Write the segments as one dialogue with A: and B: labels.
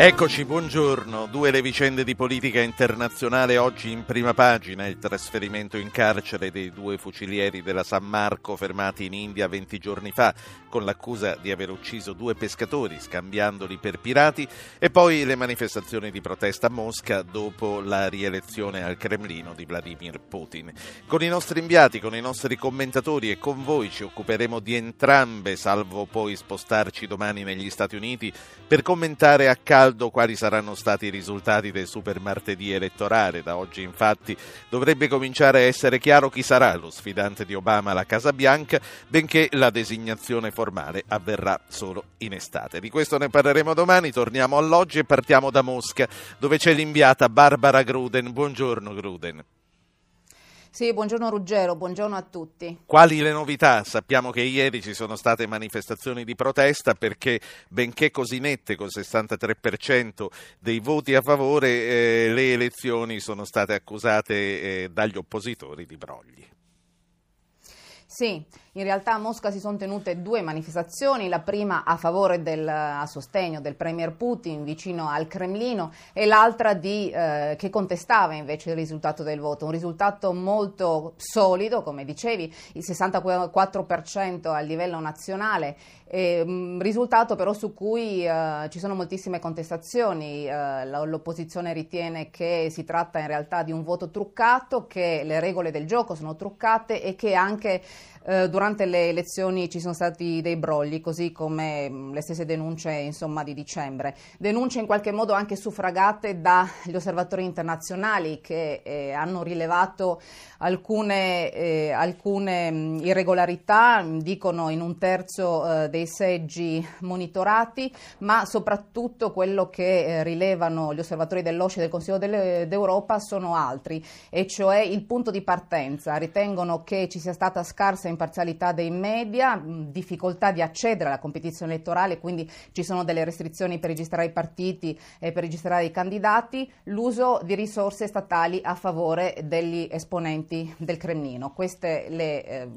A: Eccoci, buongiorno. Due le vicende di politica internazionale oggi in prima pagina. Il trasferimento in carcere dei due fucilieri della San Marco fermati in India 20 giorni fa con l'accusa di aver ucciso due pescatori scambiandoli per pirati e poi le manifestazioni di protesta a Mosca dopo la rielezione al Cremlino di Vladimir Putin. Con i nostri inviati, con i nostri commentatori e con voi ci occuperemo di entrambe, salvo poi spostarci domani negli Stati Uniti per commentare a caldo caldo quali saranno stati i risultati del super martedì elettorale. Da oggi infatti dovrebbe cominciare a essere chiaro chi sarà lo sfidante di Obama alla Casa Bianca, benché la designazione formale avverrà solo in estate. Di questo ne parleremo domani, torniamo all'oggi e partiamo da Mosca, dove c'è l'inviata Barbara Gruden. Buongiorno Gruden.
B: Sì, buongiorno Ruggero, buongiorno a tutti.
A: Quali le novità? Sappiamo che ieri ci sono state manifestazioni di protesta perché, benché così nette, con il 63% dei voti a favore, eh, le elezioni sono state accusate eh, dagli oppositori di brogli.
B: Sì, in realtà a Mosca si sono tenute due manifestazioni, la prima a favore del a sostegno del premier Putin vicino al Cremlino e l'altra di, eh, che contestava invece il risultato del voto, un risultato molto solido, come dicevi, il 64% a livello nazionale, e, mh, risultato però su cui eh, ci sono moltissime contestazioni, eh, l'opposizione ritiene che si tratta in realtà di un voto truccato, che le regole del gioco sono truccate e che anche eh, durante le elezioni ci sono stati dei brogli, così come le stesse denunce insomma, di dicembre. Denunce in qualche modo anche suffragate dagli osservatori internazionali che eh, hanno rilevato alcune, eh, alcune irregolarità, dicono in un terzo eh, dei seggi monitorati, ma soprattutto quello che eh, rilevano gli osservatori dell'OSCE e del Consiglio d'Europa sono altri, e cioè il punto di partenza. Ritengono che ci sia stata scarsa imparzialità dei media, difficoltà di accedere alla competizione elettorale, quindi ci sono delle restrizioni per registrare i partiti e per registrare i candidati, l'uso di risorse statali a favore degli esponenti del Cremlino. Le, eh,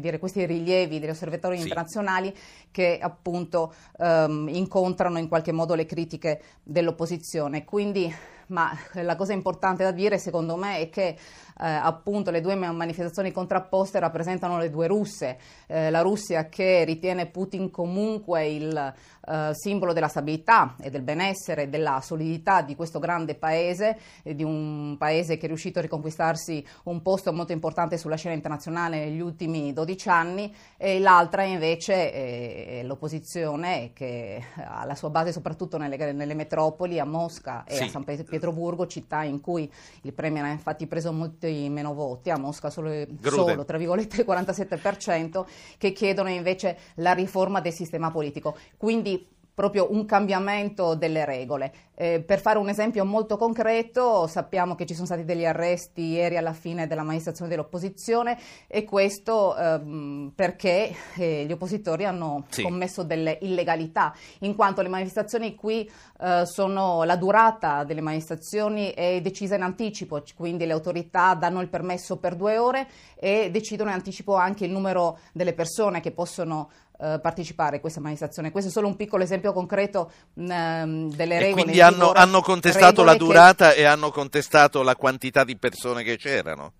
B: dire, questi rilievi degli osservatori sì. internazionali che appunto ehm, incontrano in qualche modo le critiche dell'opposizione. Quindi ma la cosa importante da dire secondo me è che eh, appunto le due manifestazioni contrapposte rappresentano le due russe, eh, la Russia che ritiene Putin comunque il eh, simbolo della stabilità e del benessere e della solidità di questo grande paese, di un paese che è riuscito a riconquistarsi un posto molto importante sulla scena internazionale negli ultimi 12 anni, e l'altra invece è l'opposizione che ha la sua base soprattutto nelle, nelle metropoli, a Mosca e sì. a San Pietroburgo, città in cui il Premier ha infatti preso molti meno voti, a Mosca solo, solo tra virgolette il 47%, che chiedono invece la riforma del sistema politico. Quindi proprio un cambiamento delle regole. Eh, per fare un esempio molto concreto, sappiamo che ci sono stati degli arresti ieri alla fine della manifestazione dell'opposizione e questo ehm, perché eh, gli oppositori hanno sì. commesso delle illegalità, in quanto le manifestazioni qui eh, sono la durata delle manifestazioni è decisa in anticipo, quindi le autorità danno il permesso per due ore e decidono in anticipo anche il numero delle persone che possono eh, partecipare a questa manifestazione. Questo è solo un piccolo esempio concreto mh, ehm, delle regole.
A: E quindi hanno, hanno, contestato la durata che... e hanno contestato la quantità di persone che c'erano?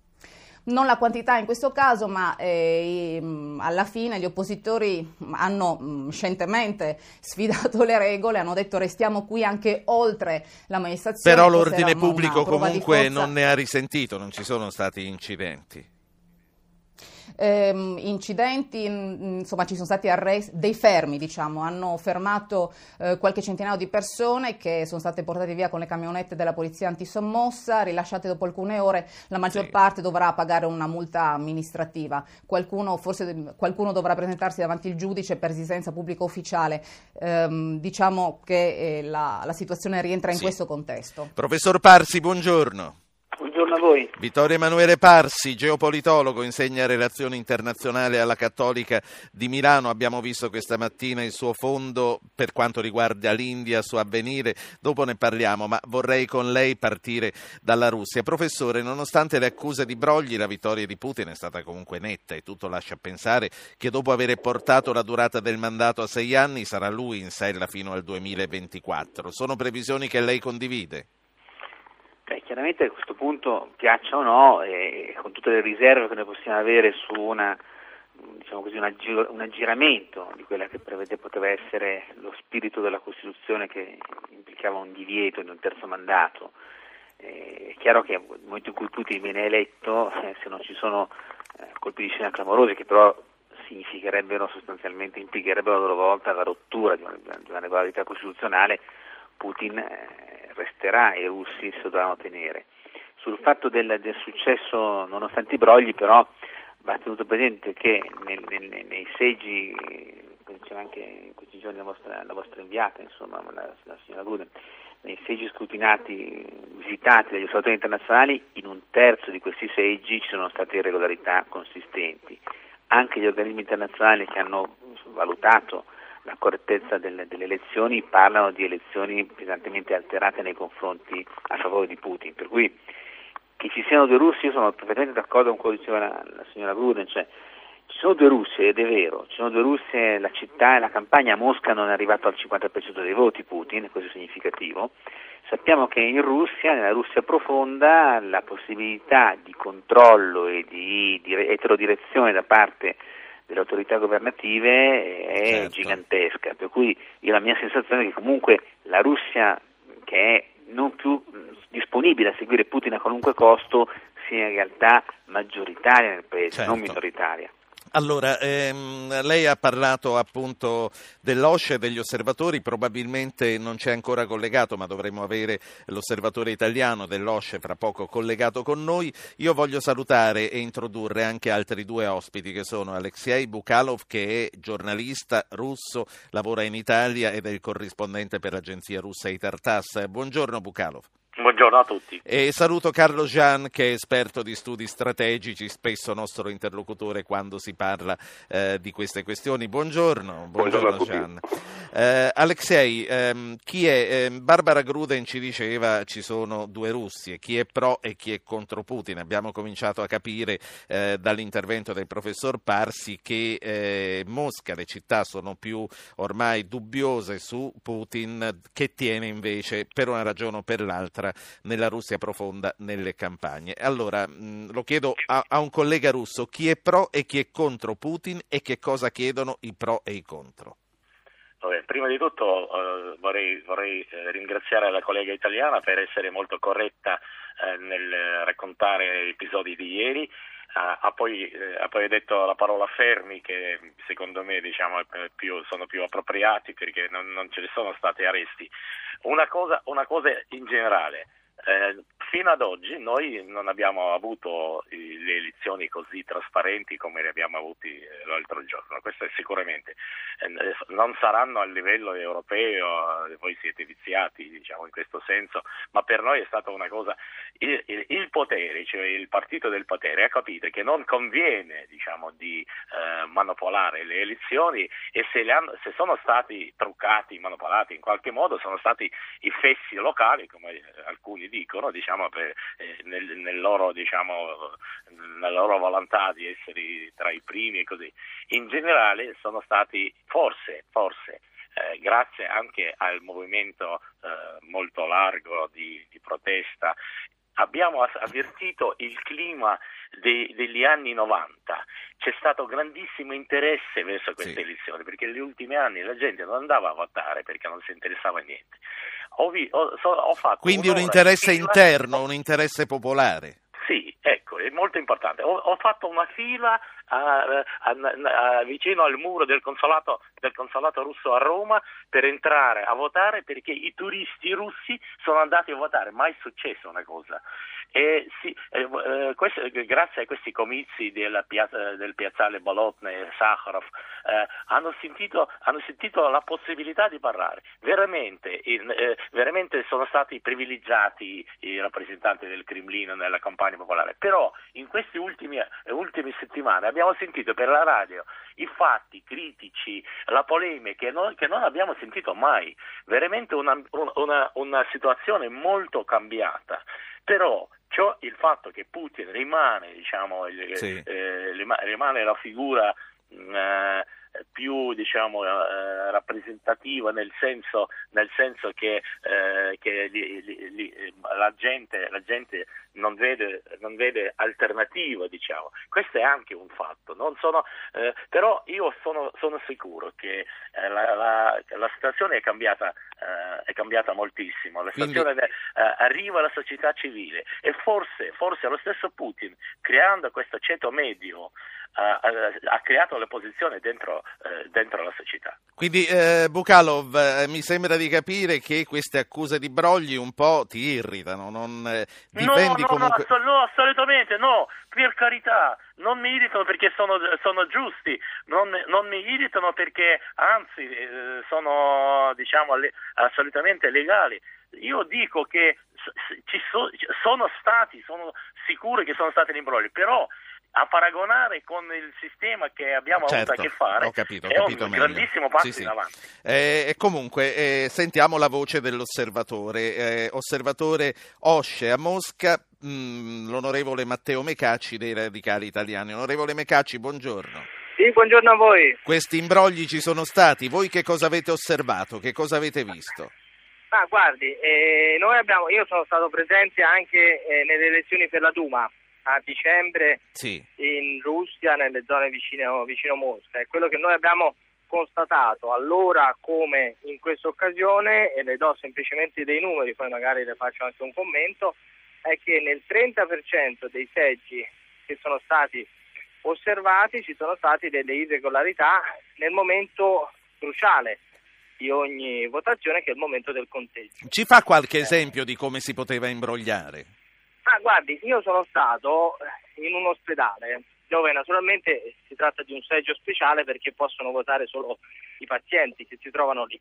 B: non la quantità in questo caso, ma eh, alla fine gli oppositori hanno mh, scientemente sfidato le regole, hanno detto restiamo qui anche oltre la manifestazione.
A: Però l'ordine pubblico comunque non ne ha risentito, non ci sono stati incidenti
B: ehm, incidenti, insomma ci sono stati arresti, dei fermi diciamo, hanno fermato eh, qualche centinaio di persone che sono state portate via con le camionette della polizia antisommossa, rilasciate dopo alcune ore, la maggior sì. parte dovrà pagare una multa amministrativa, qualcuno, forse qualcuno dovrà presentarsi davanti al giudice per resistenza pubblica ufficiale, ehm, diciamo che eh, la, la, situazione rientra in sì. questo contesto.
A: Professor Parsi, buongiorno.
C: Buongiorno a voi.
A: Vittorio Emanuele Parsi, geopolitologo, insegna relazioni internazionali alla Cattolica di Milano. Abbiamo visto questa mattina il suo fondo per quanto riguarda l'India, su avvenire. Dopo ne parliamo, ma vorrei con lei partire dalla Russia. Professore, nonostante le accuse di brogli, la vittoria di Putin è stata comunque netta e tutto lascia pensare che dopo aver portato la durata del mandato a sei anni sarà lui in sella fino al 2024. Sono previsioni che lei condivide?
C: Beh, chiaramente a questo punto, piaccia o no, e con tutte le riserve che noi possiamo avere su una, diciamo così, una, un aggiramento di quella che prevede, poteva essere lo spirito della Costituzione che implicava un divieto di un terzo mandato, eh, è chiaro che nel momento in cui Putin viene eletto, eh, se non ci sono eh, colpi di scena clamorosi che però significherebbero sostanzialmente, implicherebbero a loro volta la rottura di una, di una regolarità costituzionale, Putin eh, resterà e i russi si dovranno tenere. Sul fatto del, del, successo, nonostante i brogli, però va tenuto presente che nel, nel, nei seggi, come diceva anche in questi giorni la vostra, la vostra inviata, insomma, la, la signora Gruden, nei seggi scrutinati, visitati dagli osservatori internazionali, in un terzo di questi seggi ci sono state irregolarità consistenti. Anche gli organismi internazionali che hanno valutato la correttezza delle, delle, elezioni parlano di elezioni pesantemente alterate nei confronti a favore di Putin, per cui che ci siano due russi, io sono perfettamente d'accordo con quello che diceva la, la signora Gruden, cioè ci sono due Russie ed è vero, ci sono due Russie, la città e la campagna a Mosca non è arrivato al 50% dei voti Putin, questo è significativo. Sappiamo che in Russia, nella Russia profonda, la possibilità di controllo e di, di eterodirezione da parte delle autorità governative è certo. gigantesca, per cui io la mia sensazione è che comunque la Russia che è non più disponibile a seguire Putin a qualunque costo sia in realtà maggioritaria nel paese, certo. non minoritaria.
A: Allora, ehm, lei ha parlato appunto dell'OSCE degli osservatori, probabilmente non c'è ancora collegato, ma dovremmo avere l'osservatore italiano dell'OSCE fra poco collegato con noi. Io voglio salutare e introdurre anche altri due ospiti che sono Alexei Bukalov, che è giornalista russo, lavora in Italia ed è il corrispondente per l'agenzia russa Itartas. Buongiorno Bukalov.
D: Buongiorno a tutti.
A: E saluto Carlo Gian che è esperto di studi strategici, spesso nostro interlocutore quando si parla eh, di queste questioni. Buongiorno, buongiorno, buongiorno Gian. Eh, Alexei, ehm, chi è? Eh, Barbara Gruden ci diceva ci sono due Russie, chi è pro e chi è contro Putin. Abbiamo cominciato a capire eh, dall'intervento del professor Parsi che eh, Mosca, le città sono più ormai dubbiose su Putin che tiene invece per una ragione o per l'altra guerra nella Russia profonda nelle campagne. Allora, mh, lo chiedo a, a, un collega russo, chi è pro e chi è contro Putin e che cosa chiedono i pro e i contro?
D: Prima di tutto eh, vorrei, vorrei eh, ringraziare la collega italiana per essere molto corretta eh, nel raccontare episodi di ieri. Ha poi, eh, ha, poi, detto la parola fermi che secondo me diciamo, più, sono più appropriati perché non, non, ce ne sono stati arresti. Una cosa, una cosa in generale, eh, fino ad oggi noi non abbiamo avuto le elezioni così trasparenti come le abbiamo avute eh, l'altro giorno, questo è sicuramente. Eh, non saranno a livello europeo, eh, voi siete viziati diciamo, in questo senso, ma per noi è stata una cosa, il, il, il potere, cioè il partito del potere ha capito che non conviene diciamo, di eh, manipolare le elezioni e se, hanno, se, sono stati truccati, manipolati in qualche modo, sono stati i fessi locali, come alcuni dicono, diciamo, per, eh, nel, nel loro, diciamo, nella loro volontà di essere tra i primi e così. In generale sono stati forse, forse eh, grazie anche al movimento eh, molto largo di, di, protesta, abbiamo avvertito il clima de, degli anni 90. C'è stato grandissimo interesse verso queste sì. elezioni perché negli ultimi anni la gente non andava a votare perché non si interessava a niente. Ho, ho, ho
A: Quindi un interesse interno, un interesse popolare.
D: Sì, ecco, è molto importante. Ho fatto una fila a, a, a, vicino al muro del consolato, del consolato, russo a Roma per entrare a votare perché i turisti russi sono andati a votare. Mai successo una cosa. E sì, eh, eh questo, grazie a questi comizi piazza, del piazzale Bolotne e Sakharov eh, hanno, sentito, hanno, sentito, la possibilità di parlare. Veramente, in, eh, veramente, sono stati privilegiati i rappresentanti del Cremlino nella campagna popolare, però in queste ultime, ultime settimane abbiamo sentito per la radio i fatti critici, la polemica che non, che non abbiamo sentito mai, veramente una, una, una situazione molto cambiata. Però Ciò, il fatto che Putin rimane, diciamo, sì. eh, rimane la figura mm, eh, più diciamo, eh, rappresentativa nel senso, nel senso che, eh, che li, li, li, la, gente, la, gente, non vede, non vede alternativa. Diciamo. Questo è anche un fatto. Sono, eh, però io sono, sono sicuro che eh, la, la, la, situazione è cambiata, eh, è cambiata moltissimo. La situazione Quindi... Eh, arriva alla società civile e forse, forse lo stesso Putin, creando questo ceto medio, ha, ha creato le posizioni dentro, eh, dentro la società.
A: Quindi eh, Bukalov, eh, mi sembra di capire che queste accuse di brogli un po' ti irritano, non eh, difendi
D: no, no,
A: comunque...
D: No, no, assolutamente no, per carità, non mi irritano perché sono, sono giusti, non, non, mi irritano perché anzi eh, sono diciamo assolutamente legali. Io dico che ci so, sono stati, sono sicuro che sono stati gli imbrogli, però a paragonare con il sistema che abbiamo certo, avuto a che fare
A: ho capito, ho
D: è
A: capito
D: un
A: meglio.
D: grandissimo passo
A: sì, sì.
D: in avanti.
A: Eh, e comunque eh, sentiamo la voce dell'osservatore. Eh, osservatore Osce a Mosca, mh, mm, l'onorevole Matteo Mecacci dei Radicali Italiani. Onorevole Mecacci, buongiorno.
E: Sì, buongiorno a voi.
A: Questi imbrogli ci sono stati, voi che cosa avete osservato, che cosa avete visto?
E: Ah, guardi, eh, abbiamo, io sono stato presente anche eh, nelle elezioni per la Duma a dicembre sì. in Russia, nelle zone vicino, vicino Mosca. E quello che noi abbiamo constatato allora come in questa occasione, e le do semplicemente dei numeri, poi magari le faccio anche un commento, è che nel 30% dei seggi che sono stati osservati ci sono state delle irregolarità nel momento cruciale di ogni votazione che è il momento del conteggio.
A: Ci fa qualche esempio di come si poteva imbrogliare?
E: Ah, guardi, io sono stato in un ospedale dove naturalmente si tratta di un seggio speciale perché possono votare solo i pazienti che si trovano lì.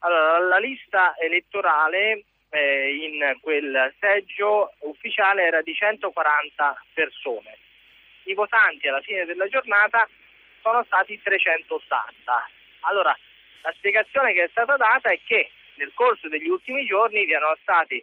E: Allora, la lista elettorale eh, in quel seggio ufficiale era di 140 persone. I votanti alla fine della giornata sono stati 380. Allora, la spiegazione che è stata data è che nel corso degli ultimi giorni vi erano stati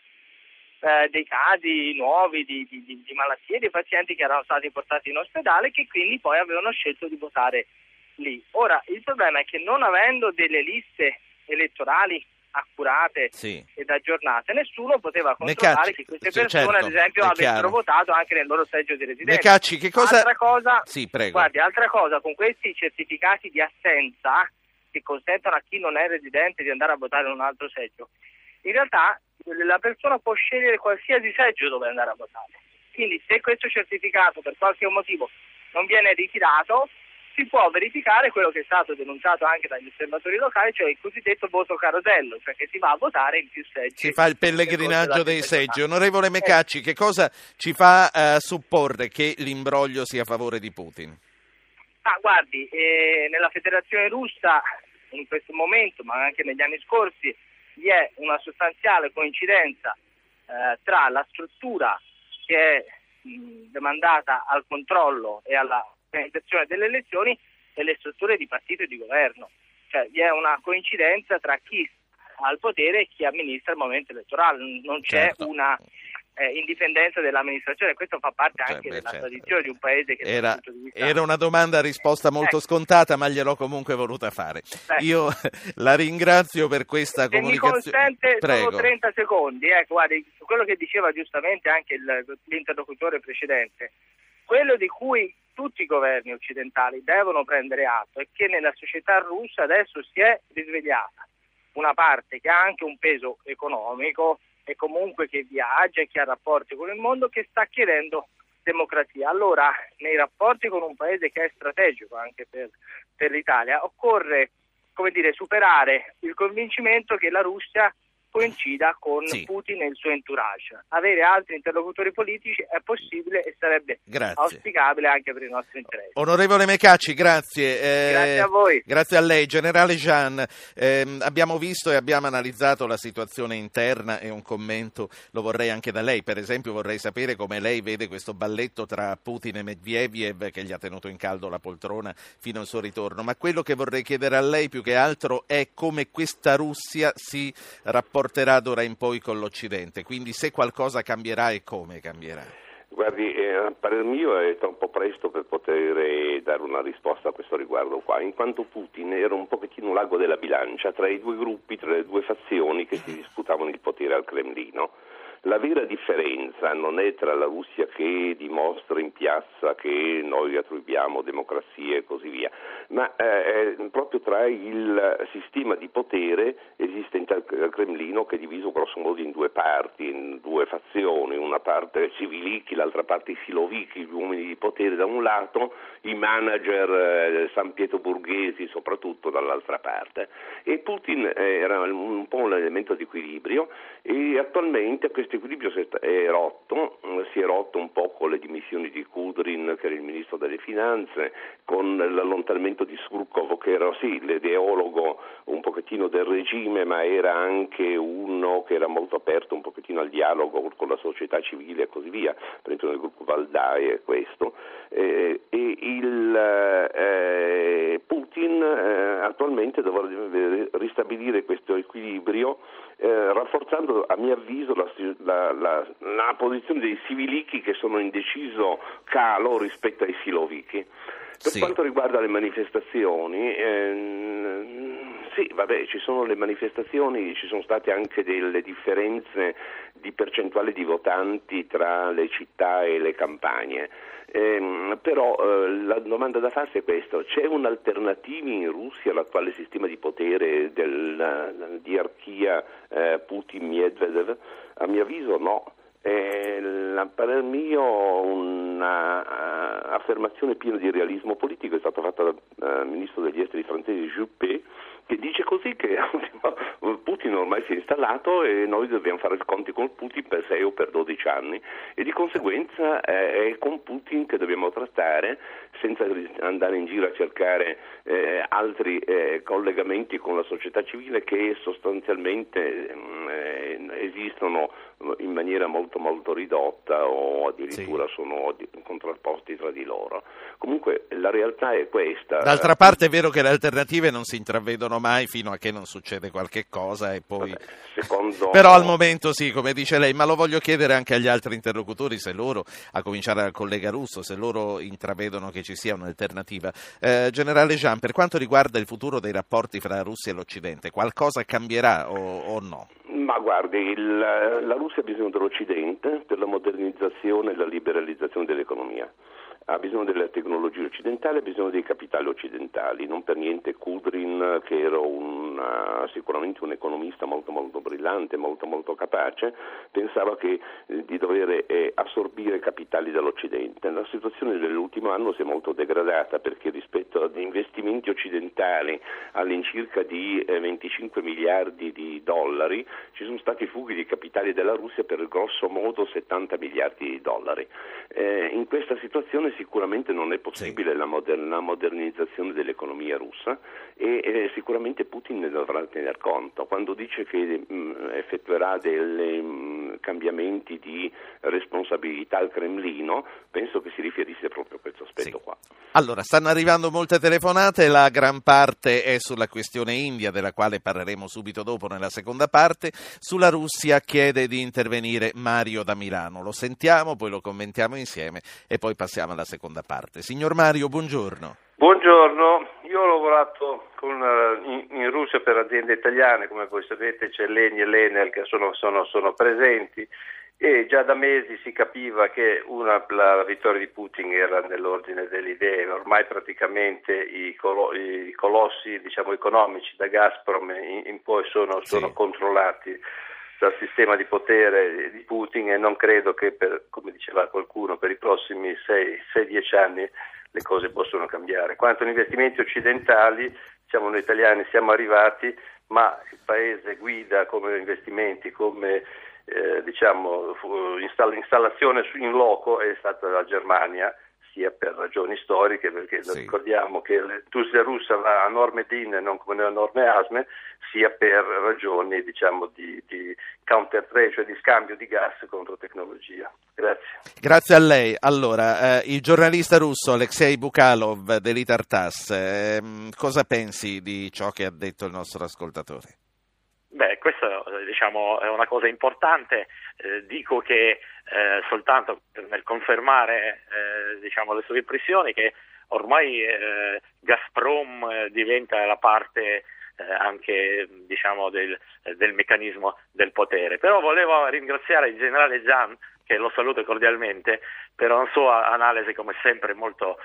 E: eh, dei casi nuovi di, di, di, malattie di pazienti che erano stati portati in ospedale e che quindi poi avevano scelto di votare lì. Ora, il problema è che non avendo delle liste elettorali accurate sì. ed aggiornate, nessuno poteva controllare Mecacci, che queste persone, certo, ad esempio, avessero votato anche nel loro seggio di residenza.
A: Mecacci, che cosa...
E: Altra cosa,
A: sì, prego.
E: Guardi, altra cosa, con questi certificati di assenza che consentono a chi non è residente di andare a votare in un altro seggio, in realtà la persona può scegliere qualsiasi seggio dove andare a votare. Quindi se questo certificato per qualche motivo non viene ritirato, si può verificare quello che è stato denunciato anche dagli osservatori locali, cioè il cosiddetto voto carosello, cioè che si va a votare in più seggi.
A: Si fa il pellegrinaggio dei seggi. Onorevole Mecacci, che cosa ci fa uh, supporre che l'imbroglio sia a favore di Putin?
E: Ah, guardi, eh, nella federazione russa in questo momento, ma anche negli anni scorsi, vi è una sostanziale coincidenza eh, tra la struttura che è mh, demandata al controllo e all'organizzazione delle elezioni e le strutture di partito e di governo. Cioè vi è una coincidenza tra chi ha il potere e chi amministra il momento elettorale, non c'è certo. una eh, indipendenza dell'amministrazione, questo fa parte anche cioè, della certo. tradizione di un paese che
A: era, era una domanda a risposta molto ecco. scontata, ma gliel'ho comunque voluta fare. Beh. Io la ringrazio per questa Se comunicazione.
E: Mi consente Prego. solo 30 secondi, ecco, guardi, quello che diceva giustamente anche il, l'interlocutore precedente, quello di cui tutti i governi occidentali devono prendere atto è che nella società russa adesso si è risvegliata una parte che ha anche un peso economico, e comunque che viaggia e che ha rapporti con il mondo che sta chiedendo democrazia. Allora, nei rapporti con un paese che è strategico anche per, per l'Italia, occorre dire, superare il convincimento che la Russia coincida con
A: Sì.
E: Putin e il suo entourage. Avere altri interlocutori politici è possibile e sarebbe
A: Grazie.
E: auspicabile anche per i nostri interessi.
A: Onorevole Mecacci, grazie. Eh,
E: Grazie a voi.
A: Grazie a lei. Generale Jean, ehm, abbiamo visto e abbiamo analizzato la situazione interna e un commento lo vorrei anche da lei. Per esempio vorrei sapere come lei vede questo balletto tra Putin e Medvedev che gli ha tenuto in caldo la poltrona fino al suo ritorno. Ma quello che vorrei chiedere a lei più che altro è come questa Russia si rapporterà d'ora in poi con l'Occidente. Quindi se qualcosa cambierà e come cambierà.
F: Guardi, eh, a parer mio è troppo presto per poter eh, dare una risposta a questo riguardo qua, in quanto Putin era un pochettino l'ago della bilancia tra i due gruppi, tra le due fazioni che si disputavano il potere al Cremlino. La vera differenza non è tra la Russia che dimostra in piazza che noi attribuiamo democrazia e così via, ma eh, è proprio tra il sistema di potere esistente al Cremlino che è diviso grosso modo in due parti, in due fazioni, una parte civilichi, l'altra parte i silovichi, gli uomini di potere da un lato, i manager eh, san pietroburghesi soprattutto dall'altra parte. E Putin era un po' un elemento di equilibrio e attualmente questo equilibrio si è- è rotto, eh, si è rotto un po' con le dimissioni di Kudrin che era il ministro delle finanze, con l'allontanamento di Surkov che era sì l'ideologo un pochettino del regime ma era anche uno che era molto aperto un pochettino al dialogo con la società civile e così via, per esempio nel gruppo Valdai e questo. Eh, e il eh, Putin eh, attualmente dovrebbe ristabilire questo equilibrio eh, rafforzando a mio avviso la, la- la- la posizione dei civilichi che sono in deciso calo rispetto ai silovichi. Per
A: Sì.
F: quanto riguarda le manifestazioni, ehm, sì, vabbè, ci sono le manifestazioni, ci sono state anche delle differenze di percentuale di votanti tra le città e le campagne. Ehm, però eh, la domanda da farsi è questa, c'è un'alternativa in Russia all'attuale sistema di potere della diarchia eh, Putin-Medvedev? A mio avviso no. Eh, a parer mio un'affermazione piena di realismo politico è stata fatta dal eh, ministro degli esteri francese Juppé che dice così che Putin ormai si è installato e noi dobbiamo fare i conti con Putin per 6 o per 12 anni. E di conseguenza eh, è con Putin che dobbiamo trattare senza andare in giro a cercare eh, altri eh, collegamenti con la società civile che sostanzialmente mm, eh, esistono in maniera molto molto ridotta o addirittura sono di- contrapposti tra di loro. Comunque la realtà è questa.
A: D'altra parte è vero che le alternative non si intravedono mai fino a che non succede qualche cosa e poi...
F: Vabbè, secondo-
A: Però al momento sì, come dice lei, ma lo voglio chiedere anche agli altri interlocutori se loro, a cominciare dal collega Russo, se loro intravedono che ci sia un'alternativa. Eh, Generale Jean, per quanto riguarda il futuro dei rapporti fra la Russia e l'Occidente, qualcosa cambierà o, o no?
F: Ma guardi, il- la Russia ha bisogno dell'Occidente per la modernizzazione e la liberalizzazione dell'economia. Ha bisogno delle tecnologie occidentali, ha bisogno dei capitali occidentali. Non per niente Kudrin, che era un, eh, sicuramente un economista molto molto brillante, molto molto capace, pensava che, eh, di dover eh, assorbire capitali dall'Occidente. La situazione dell'ultimo anno si è molto degradata perché rispetto agli investimenti occidentali all'incirca di eh, 25 miliardi di dollari ci sono stati fughi di capitali della Russia per grosso modo 70 miliardi di dollari. Eh, in questa situazione sicuramente non è possibile la, moder- la modernizzazione dell'economia russa e eh, sicuramente Putin ne dovrà tener conto. Quando dice che mh, effettuerà dei cambiamenti di responsabilità al Cremlino, penso che si riferisse proprio a questo aspetto
A: Sì.
F: qua.
A: Allora, stanno arrivando molte telefonate, la gran parte è sulla questione India, della quale parleremo subito dopo nella seconda parte. Sulla Russia chiede di intervenire Mario da Milano. Lo sentiamo, poi lo commentiamo insieme e poi passiamo alla seconda parte. Signor Mario, buongiorno.
G: Buongiorno, io ho lavorato con, eh, in, in Russia per aziende italiane, come voi sapete c'è l'ENI e l'Enel che sono, sono- sono presenti e già da mesi si capiva che una, la, vittoria di Putin era nell'ordine delle idee, ormai praticamente i, colo- i colossi diciamo, economici da Gazprom in, in poi sono,
A: Sì.
G: sono controllati dal sistema di potere di Putin e non credo che, per, come diceva qualcuno, per i prossimi 6-10 anni le cose possono cambiare. Quanto agli investimenti occidentali, diciamo noi italiani siamo arrivati, ma il paese guida come investimenti, come eh, diciamo, installazione in loco è stata la Germania sia per ragioni storiche, perché sì. ricordiamo che l'industria russa va a norme DIN e non come a norme ASME, sia per ragioni diciamo, di, di counter trade, cioè di scambio di gas contro tecnologia. Grazie.
A: Grazie a lei. Allora, eh, il giornalista russo Alexei Bukalov dell'Itartas, eh, cosa pensi di ciò che ha detto il nostro ascoltatore?
D: Beh, questa diciamo, è una cosa importante, eh, dico che eh, soltanto nel confermare eh, diciamo, le sue impressioni che ormai eh, Gazprom eh, diventa la parte eh, anche diciamo, del, del, meccanismo del potere. Però volevo ringraziare il generale Gian, che lo saluto cordialmente, per una sua analisi come sempre molto,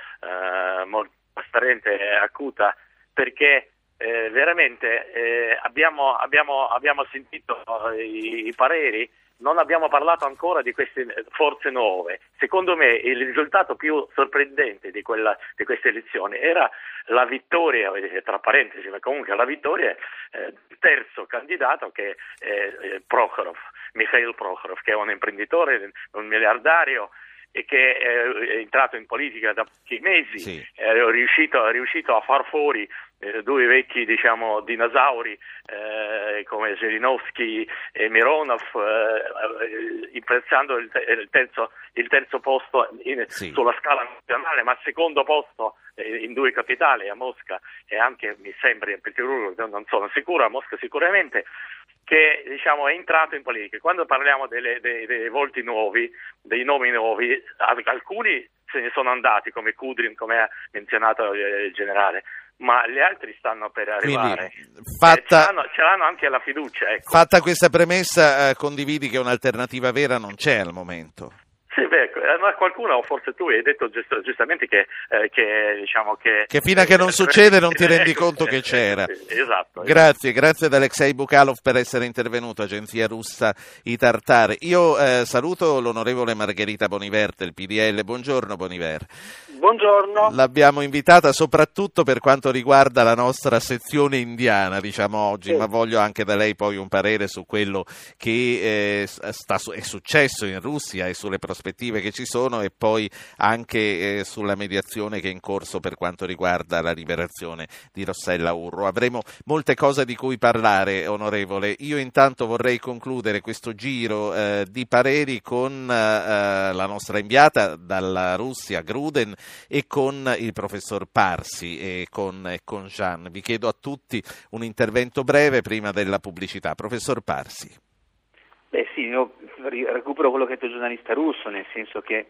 D: molto trasparente e acuta, perché eh, veramente eh, abbiamo, abbiamo, abbiamo, sentito i, i, pareri, non abbiamo parlato ancora di queste forze nuove. Secondo me il risultato più sorprendente di, quella, di queste elezioni era la vittoria, tra parentesi, ma comunque la vittoria eh, del terzo candidato che è eh, Prokhorov, Mikhail Prokhorov, che è un imprenditore, un miliardario e che è entrato in politica da pochi mesi, sì. è, riuscito, è riuscito a far fuori eh, due vecchi diciamo, dinosauri eh, come Zelinovski e Mironov, eh, imprezzando il, il, terzo, il terzo, posto in, sì. sulla scala nazionale, ma secondo posto eh, in due capitali, a Mosca e anche mi sembra in Pietrburgo, non sono sicuro, a Mosca sicuramente, che diciamo, è entrato in politica. Quando parliamo delle, dei, dei volti nuovi, dei nomi nuovi, alcuni se ne sono andati come Kudrin, come ha menzionato il generale, ma gli altri stanno per arrivare. Quindi, fatta, eh, ce, l'hanno, ce, l'hanno, anche la fiducia. Ecco.
A: Fatta questa premessa, eh, condividi che un'alternativa vera non c'è al momento.
D: Sì, beh, ecco, ma qualcuno, forse tu hai detto giust- giustamente che, eh, che, diciamo che...
A: Che fino a che non succede non ti rendi conto che c'era.
D: Esatto.
A: Grazie, grazie ad Alexei Bukalov per essere intervenuto, agenzia russa I. Io eh, saluto l'onorevole Margherita Boniver del PDL. Buongiorno Boniver.
H: Buongiorno.
A: L'abbiamo invitata soprattutto per quanto riguarda la nostra sezione indiana, diciamo oggi, sì. ma voglio anche da lei poi un parere su quello che eh, sta, è successo in Russia e sulle prospettive che ci sono e poi anche eh, sulla mediazione che è in corso per quanto riguarda la liberazione di Rossella Urro. Avremo molte cose di cui parlare, onorevole. Io intanto vorrei concludere questo giro eh, di pareri con eh, la nostra inviata dalla Russia, Gruden, e con il professor Parsi e con, e con Jean. Vi chiedo a tutti un intervento breve prima della pubblicità. Professor Parsi.
C: Beh sì, io recupero quello che ha detto il giornalista russo, nel senso che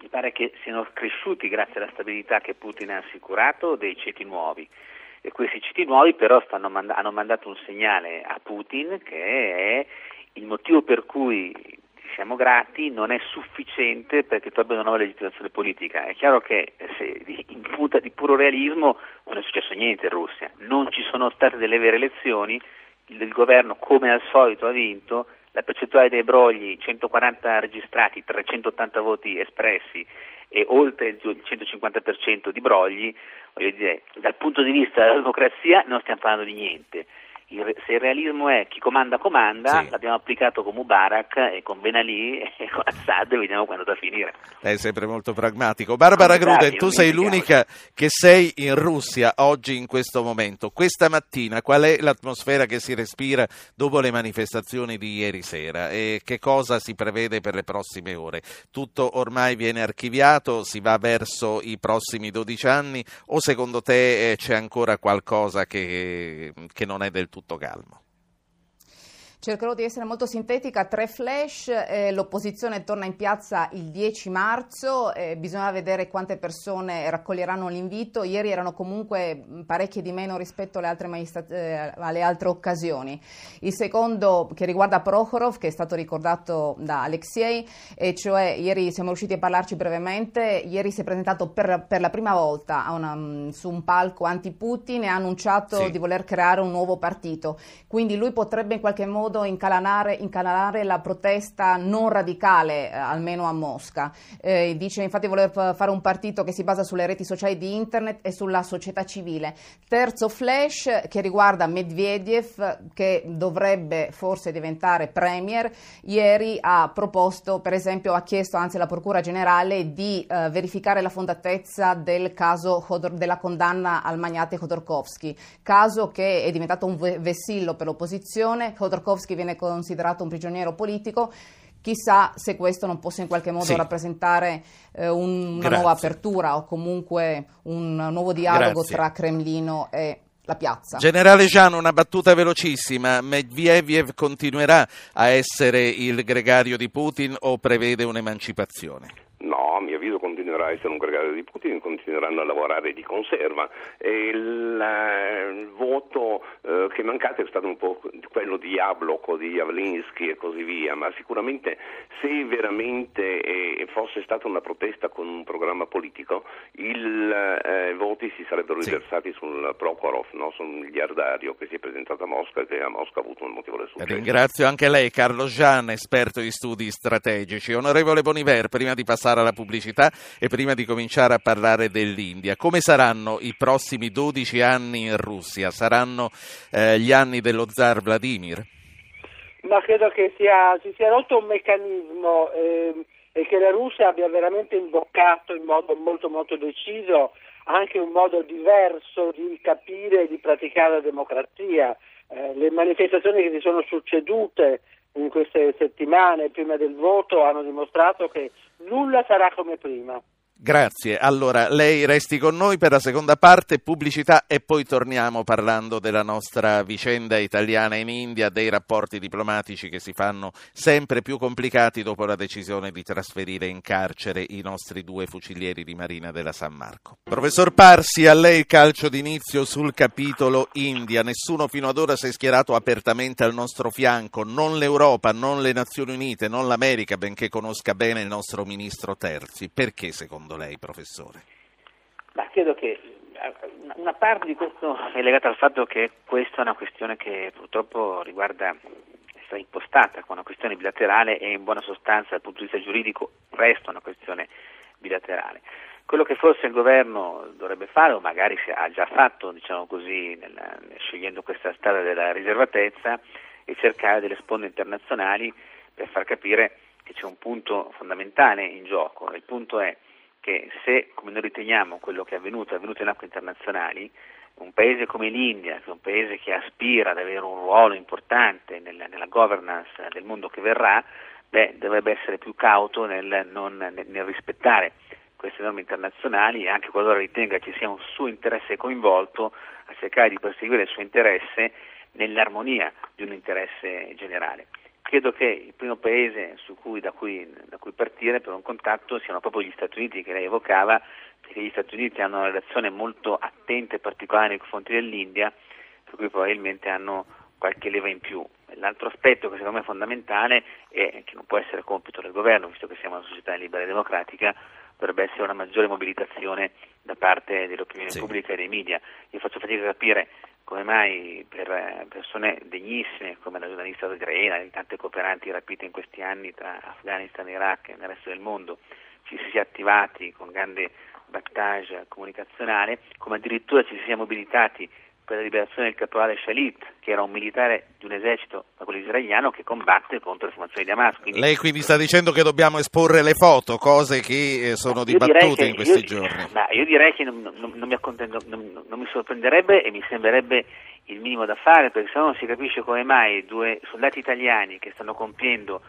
C: mi pare che siano cresciuti grazie alla stabilità che Putin ha assicurato dei ceti nuovi e questi ceti nuovi però mand- hanno mandato un segnale a Putin che è il motivo per cui siamo grati, non è sufficiente perché tu abbia una nuova legittimazione politica. È chiaro che se in punta di puro realismo non è successo niente in Russia, non ci sono state delle vere elezioni, il, governo come al solito ha vinto, la percentuale dei brogli 140 registrati, 380 voti espressi e oltre il 150% di brogli, dire, dal punto di vista della democrazia non stiamo parlando di niente il, se il realismo è chi comanda comanda, sì. l'abbiamo applicato con Mubarak e con Ben Ali e con Assad e vediamo quando da finire.
A: Lei è sempre molto pragmatico. Barbara Gruden, tu sei l'unica che sei in Russia oggi in questo momento. Questa mattina qual è l'atmosfera che si respira dopo le manifestazioni di ieri sera e che cosa si prevede per le prossime ore? Tutto ormai viene archiviato, si va verso i prossimi 12 anni o secondo te eh, c'è ancora qualcosa che, che non è del tutto tutto calmo.
B: Cercherò di essere molto sintetica, tre flash, eh, l'opposizione torna in piazza il 10 marzo, eh, bisogna vedere quante persone raccoglieranno l'invito, ieri erano comunque parecchie di meno rispetto alle altre, maestat- eh, alle altre occasioni. Il secondo che riguarda Prokhorov, che è stato ricordato da Alexei, e cioè ieri siamo riusciti a parlarci brevemente, ieri si è presentato per, per la prima volta una, mm, su un palco anti-Putin e ha annunciato sì. di voler creare un nuovo partito, quindi lui potrebbe in qualche modo modo incalanare, incalanare la protesta non radicale, eh, almeno a Mosca. Eh, dice infatti voler fare un partito che si basa sulle reti sociali di internet e sulla società civile. Terzo flash che riguarda Medvedev che dovrebbe forse diventare premier. Ieri ha proposto, per esempio, ha chiesto anzi alla Procura Generale di eh, verificare la fondatezza del caso della condanna al magnate Khodorkovsky, caso che è diventato un vessillo per l'opposizione. Khodorkovsky viene considerato un prigioniero politico. Chissà se questo non possa in qualche modo sì. rappresentare eh, un, una Grazie. nuova apertura o comunque un nuovo dialogo Grazie. tra Cremlino e la piazza.
A: Generale Giano, una battuta velocissima. Medvedev continuerà a essere il gregario di Putin o prevede un'emancipazione?
F: No, a mio a essere un gregario di Putin, continueranno a lavorare di conserva. E il, eh, il voto eh, che è mancato è stato un po' quello di Jablok o di Javlinsky e così via, ma sicuramente se veramente eh, fosse stata una protesta con un programma politico, i eh, voti si sarebbero riversati sì. sul Prokhorov, no? sul miliardario che si è presentato a Mosca e che a Mosca ha avuto un notevole successo.
A: Ringrazio anche lei, Carlo Gian, esperto di studi strategici. Onorevole Boniver, prima di passare passare alla pubblicità e prima di cominciare a parlare dell'India. Come saranno i prossimi 12 anni in Russia? Saranno eh, gli anni dello zar Vladimir?
H: Ma credo che sia, si sia rotto un meccanismo eh, e che la Russia abbia veramente imboccato in modo molto molto deciso anche un modo diverso di capire e di praticare la democrazia. Eh, le manifestazioni che si sono succedute in queste settimane prima del voto hanno dimostrato che nulla sarà come prima.
A: Grazie. Allora, lei resti con noi per la seconda parte, pubblicità e poi torniamo parlando della nostra vicenda italiana in India, dei rapporti diplomatici che si fanno sempre più complicati dopo la decisione di trasferire in carcere i nostri due fucilieri di Marina della San Marco. Professor Parsi, a lei calcio d'inizio sul capitolo India. Nessuno fino ad ora si è schierato apertamente al nostro fianco, non l'Europa, non le Nazioni Unite, non l'America, benché conosca bene il nostro ministro Terzi. Perché secondo secondo lei, professore?
C: Ma credo che eh, una parte di questo è legata al fatto che questa è una questione che purtroppo riguarda, è stata impostata come una questione bilaterale e in buona sostanza dal punto di vista giuridico resta una questione bilaterale. Quello che forse il governo dovrebbe fare, o magari ha già fatto, diciamo così, nella, scegliendo questa strada della riservatezza, è cercare delle sponde internazionali per far capire che c'è un punto fondamentale in gioco. Il punto è che se, come noi riteniamo, quello che è avvenuto è avvenuto in acque internazionali, un paese come l'India, che è un paese che aspira ad avere un ruolo importante nella, nella governance del mondo che verrà, beh, dovrebbe essere più cauto nel, non, nel, nel rispettare queste norme internazionali e anche qualora ritenga ci sia un suo interesse coinvolto a cercare di perseguire il suo interesse nell'armonia di un interesse generale. Credo che il primo paese cui, da, cui, da, cui, partire per un contatto siano proprio gli Stati Uniti che lei evocava, perché gli Stati Uniti hanno una relazione molto attenta e particolare nei confronti dell'India, per cui probabilmente hanno qualche leva in più. L'altro aspetto che secondo me è fondamentale e che non può essere compito del governo, visto che siamo una società libera e democratica, dovrebbe essere una maggiore mobilitazione da parte dell'opinione sì. pubblica e dei media. Io faccio fatica a capire come mai per eh, persone degnissime come la giornalista Grena e tante cooperanti rapite in questi anni tra Afghanistan, Iraq e nel resto del mondo ci si sia attivati con grande battage comunicazionale, come addirittura ci si sia mobilitati per la liberazione del caporale Shalit, che era un militare di un esercito, quello israeliano, che combatte contro le formazioni di Hamas.
A: Quindi, Lei quindi sta dicendo che dobbiamo esporre le foto, cose che eh, sono dibattute in questi
C: io,
A: giorni.
C: Ma io direi che non, non, non, mi non, mi sorprenderebbe e mi sembrerebbe il minimo da fare, perché se no non si capisce come mai due soldati italiani che stanno compiendo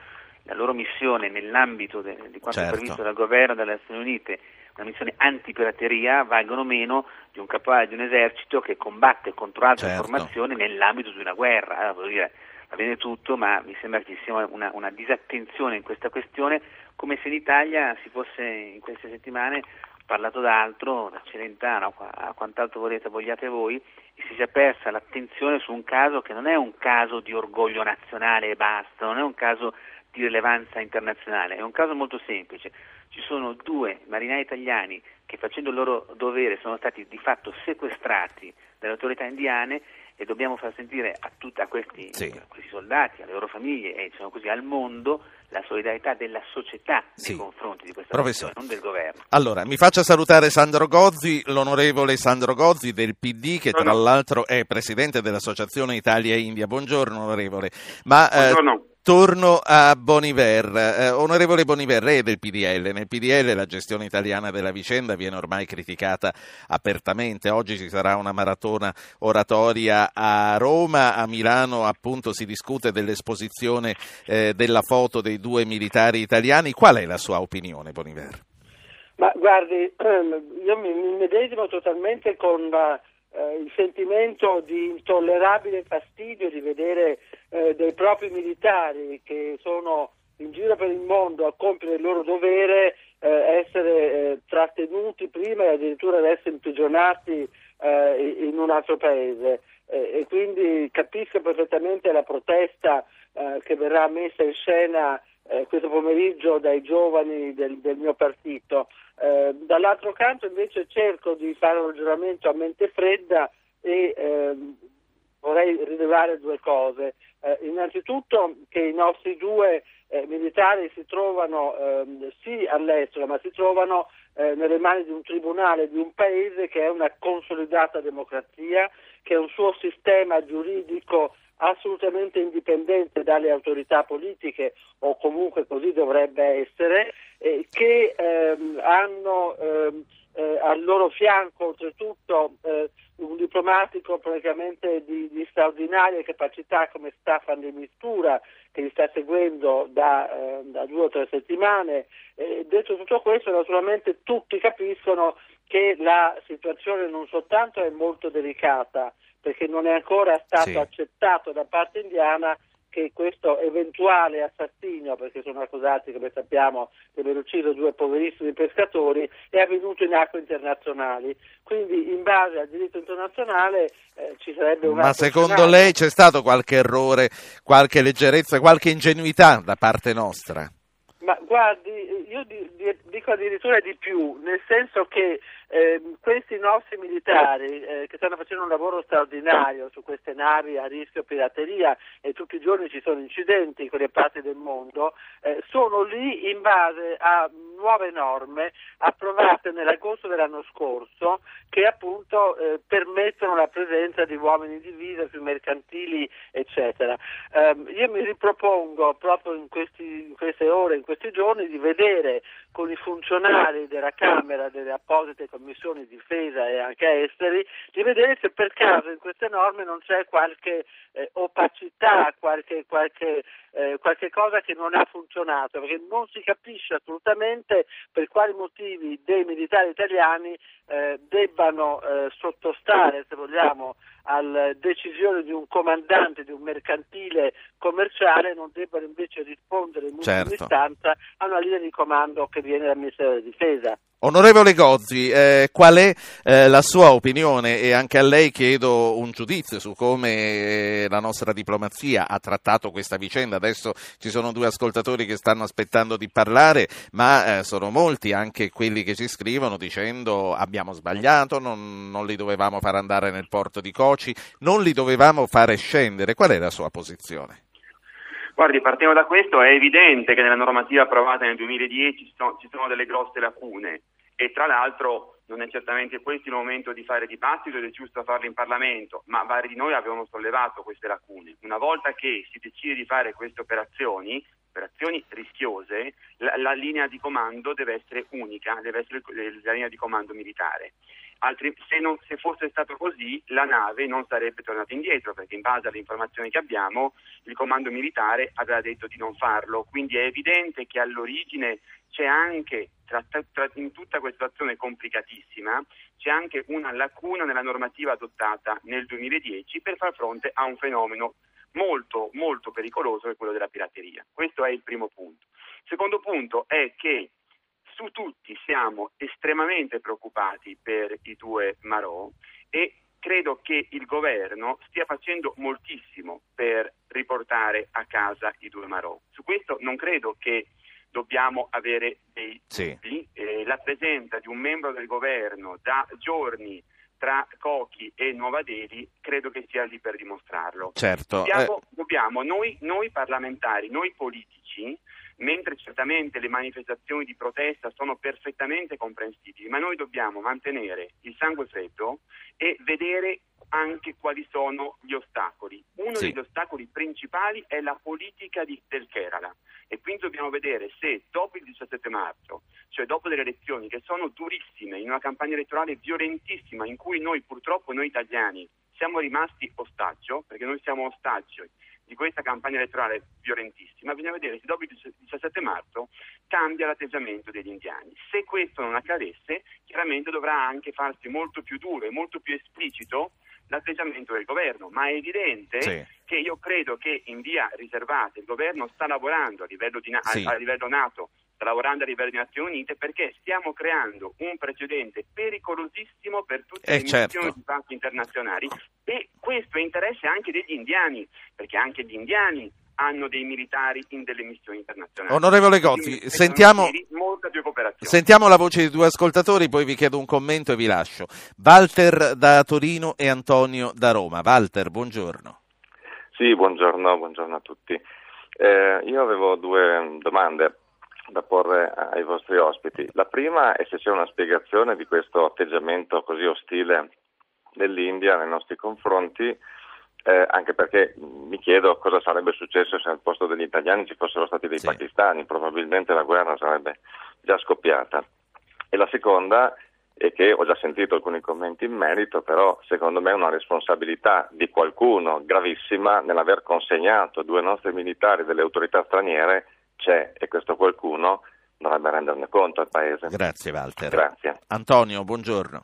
C: la loro missione nell'ambito de, di quanto certo. previsto dal governo delle Nazioni Unite una missione antipirateria valgono meno di un caporale di un esercito che combatte contro altre certo. formazioni nell'ambito di una guerra. Allora, dire, va bene tutto, ma mi sembra che ci sia una, una, disattenzione in questa questione, come se in Italia si fosse in queste settimane parlato d'altro, da Celentano a quant'altro volete, vogliate voi, e si sia persa l'attenzione su un caso che non è un caso di orgoglio nazionale e basta, non è un caso di rilevanza internazionale, è un caso molto semplice ci sono due marinai italiani che facendo il loro dovere sono stati di fatto sequestrati dalle autorità indiane e dobbiamo far sentire a, tut- a, questi,
A: Sì.
C: a questi soldati, alle loro famiglie e diciamo così, al mondo la solidarietà della società
A: Sì.
C: nei confronti di questa questione, non del governo.
A: Allora, mi faccia salutare Sandro Gozzi, l'onorevole Sandro Gozzi del PD, che tra l'altro è presidente dell'Associazione Italia e India. Buongiorno, onorevole. Ma eh,
I: Buongiorno.
A: Torno a Boniver. Eh, onorevole Boniver, è del PDL. Nel PDL la gestione italiana della vicenda viene ormai criticata apertamente. Oggi ci sarà una maratona oratoria a Roma, a Milano appunto si discute dell'esposizione eh, della foto dei due militari italiani. Qual è la sua opinione, Boniver?
H: Ma guardi, io mi, medesimo totalmente con eh, il sentimento di intollerabile fastidio di vedere eh, dei propri militari che sono in giro per il mondo a compiere il loro dovere eh, essere eh, trattenuti prima e addirittura ad essere imprigionati eh, in un altro paese. E quindi capisco perfettamente la protesta eh, che verrà messa in scena eh, questo pomeriggio dai giovani del, del mio partito. Eh, dall'altro canto invece cerco di fare un ragionamento a mente fredda e ehm, vorrei rilevare due cose. Eh, innanzitutto che i nostri due eh, militari si trovano ehm, sì all'estero, ma si trovano eh, nelle mani di un tribunale di un paese che è una consolidata democrazia, che ha un suo sistema giuridico assolutamente indipendente dalle autorità politiche o comunque così dovrebbe essere, eh, che ehm, hanno ehm, eh, al loro fianco oltretutto eh, un diplomatico praticamente di, di straordinarie capacità come Staffan de Mistura che li sta seguendo da, eh, da due o tre settimane. Detto tutto questo naturalmente tutti capiscono che la situazione non soltanto è molto delicata perché non è ancora stato
A: Sì.
H: accettato da parte indiana che questo eventuale assassinio, perché sono accusati, come sappiamo, di aver ucciso due poverissimi pescatori, è avvenuto in acque internazionali. Quindi, in base al diritto internazionale, eh, ci sarebbe un
A: Ma secondo
H: scenario.
A: lei c'è stato qualche errore, qualche leggerezza, qualche ingenuità da parte nostra?
H: Ma guardi, io di- di- dico addirittura di più, nel senso che ehm, questi nostri militari eh, che stanno facendo un lavoro straordinario su queste navi a rischio pirateria e tutti i giorni ci sono incidenti in quelle parti del mondo, eh, sono lì in base a nuove norme approvate nell'agosto dell'anno scorso che appunto eh, permettono la presenza di uomini di divisa sui mercantili eccetera. Ehm, io mi ripropongo proprio in, questi- in queste ore, in questi giorni, di vedere con i funzionari della Camera, delle apposite commissioni difesa e anche esteri, di vedere se per caso in queste norme non c'è qualche eh, opacità, qualche, qualche, eh, qualche cosa che non ha funzionato, perché non si capisce assolutamente per quali motivi dei militari italiani eh, debbano eh, sottostare, se vogliamo, alla decisione di un comandante di un mercantile commerciale non debbano invece rispondere in ultima
A: Certo.
H: istanza a una linea di comando che viene dal Ministero della Difesa.
A: Onorevole Gozzi, eh, qual è eh, la sua opinione e anche a lei chiedo un giudizio su come eh, la nostra diplomazia ha trattato questa vicenda. Adesso ci sono due ascoltatori che stanno aspettando di parlare, ma eh, sono molti anche quelli che ci scrivono dicendo abbiamo sbagliato, non, non li dovevamo far andare nel porto di Coci, non li dovevamo fare scendere. Qual è la sua posizione?
I: Guardi, partiamo da questo, è evidente che nella normativa approvata nel 2010 ci sono, ci sono delle grosse lacune e tra l'altro non è certamente questo il momento di fare dibattito ed è giusto farlo in Parlamento, ma vari di noi avevano sollevato queste lacune. Una volta che si decide di fare queste operazioni, operazioni rischiose, la, la linea di comando deve essere unica, deve essere la linea di comando militare. Altri, se, non, se, fosse stato così, la nave non sarebbe tornata indietro, perché in base alle informazioni che abbiamo, il comando militare aveva detto di non farlo. Quindi è evidente che all'origine c'è anche, tra, tra, in tutta questa azione complicatissima, c'è anche una lacuna nella normativa adottata nel 2010 per far fronte a un fenomeno molto, molto pericoloso che è quello della pirateria. Questo è il primo punto. Il secondo punto è che su tutti siamo estremamente preoccupati per i due Marò e credo che il governo stia facendo moltissimo per riportare a casa i due Marò. Su questo non credo che dobbiamo avere dei
A: Sì.
I: dubbi. Eh, la presenza di un membro del governo da giorni tra Cochi e Nuova Delhi credo che sia lì per dimostrarlo.
A: Certo.
I: Dobbiamo,
A: eh,
I: dobbiamo- noi, noi parlamentari, noi politici, mentre certamente le manifestazioni di protesta sono perfettamente comprensibili, ma noi dobbiamo mantenere il sangue freddo e vedere anche quali sono gli ostacoli. Uno
A: Sì.
I: degli ostacoli principali è la politica di- del Kerala e quindi dobbiamo vedere se dopo il 17 marzo, cioè dopo delle elezioni che sono durissime, in una campagna elettorale violentissima in cui noi purtroppo noi italiani siamo rimasti ostaggio, perché noi siamo ostaggio di questa campagna elettorale violentissima, bisogna vedere se dopo il 17 marzo cambia l'atteggiamento degli indiani. Se questo non accadesse, chiaramente dovrà anche farsi molto più duro e molto più esplicito l'atteggiamento del governo, ma è evidente
A: Sì.
I: che io credo che in via riservata il governo sta lavorando a livello, di na-
A: Sì.
I: a, livello NATO, lavorando a livello di Nazioni Unite perché stiamo creando un precedente pericolosissimo per tutte
A: Eh,
I: le
A: certo.
I: missioni di pace internazionali e questo è interesse anche degli indiani, perché anche gli indiani hanno dei militari in delle missioni internazionali.
A: Onorevole Gozzi, sentiamo-. Sentiamo la voce di due ascoltatori, poi vi chiedo un commento e vi lascio. Walter da Torino e Antonio da Roma. Walter, buongiorno.
J: Sì, buongiorno, buongiorno a tutti. Eh, io avevo due domande da porre ai vostri ospiti. La prima è se c'è una spiegazione di questo atteggiamento così ostile dell'India nei nostri confronti, eh, anche perché mi chiedo cosa sarebbe successo se al posto degli italiani ci fossero stati dei
A: Sì.
J: pakistani, probabilmente la guerra sarebbe già scoppiata. E la seconda è che ho già sentito alcuni commenti in merito, però secondo me è una responsabilità di qualcuno gravissima nell'aver consegnato due nostri militari delle autorità straniere c'è e questo qualcuno dovrebbe renderne conto al Paese.
A: Grazie Walter.
J: Grazie.
A: Antonio, buongiorno.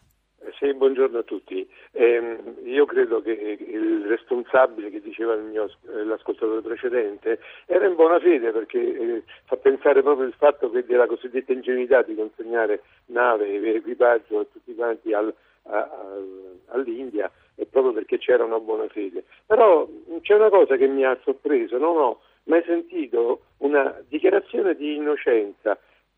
K: Sì, buongiorno a tutti. Ehm, io credo che il responsabile che diceva il mio, eh, l'ascoltatore precedente era in buona fede perché eh, fa pensare proprio il fatto che della cosiddetta ingenuità di consegnare nave e equipaggio a tutti quanti al- a- a- all'India è proprio perché c'era una buona fede. Però c'è una cosa che mi ha sorpreso, non ho mai sentito una dichiarazione di innocenza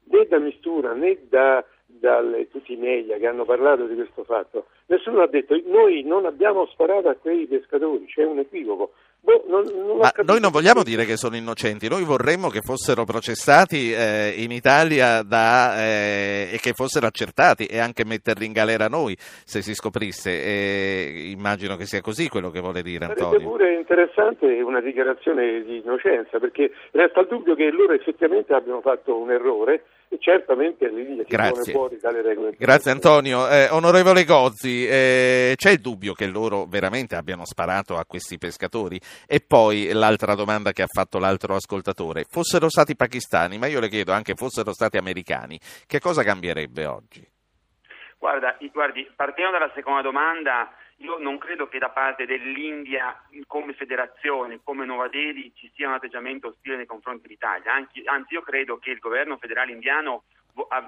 K: né da Mistura né da, dalle, tutti i media che hanno parlato di questo fatto. Nessuno ha detto noi non abbiamo sparato a quei pescatori, c'è un equivoco. Boh, non- non
A: Ma noi non vogliamo dire che sono innocenti, noi vorremmo che fossero processati eh, in Italia da, eh, e che fossero accertati e anche metterli in galera noi se si scoprisse. E immagino che sia così quello che vuole dire
K: Sarebbe
A: Antonio.
K: pure interessante una dichiarazione di innocenza, perché resta il dubbio che loro effettivamente abbiano fatto un errore certamente l'India si pone
A: Grazie.
K: fuori dalle regole.
A: Grazie Antonio. Eh, onorevole Gozzi, eh, c'è il dubbio che loro veramente abbiano sparato a questi pescatori? E poi l'altra domanda che ha fatto l'altro ascoltatore, fossero stati pakistani, ma io le chiedo anche fossero stati americani, che cosa cambierebbe oggi?
I: Guarda, guardi, partendo dalla seconda domanda, io non credo che da parte dell'India come federazione, come Nuova Delhi, ci sia un atteggiamento ostile nei confronti dell'Italia. Anzi, anzi, io credo che il governo federale indiano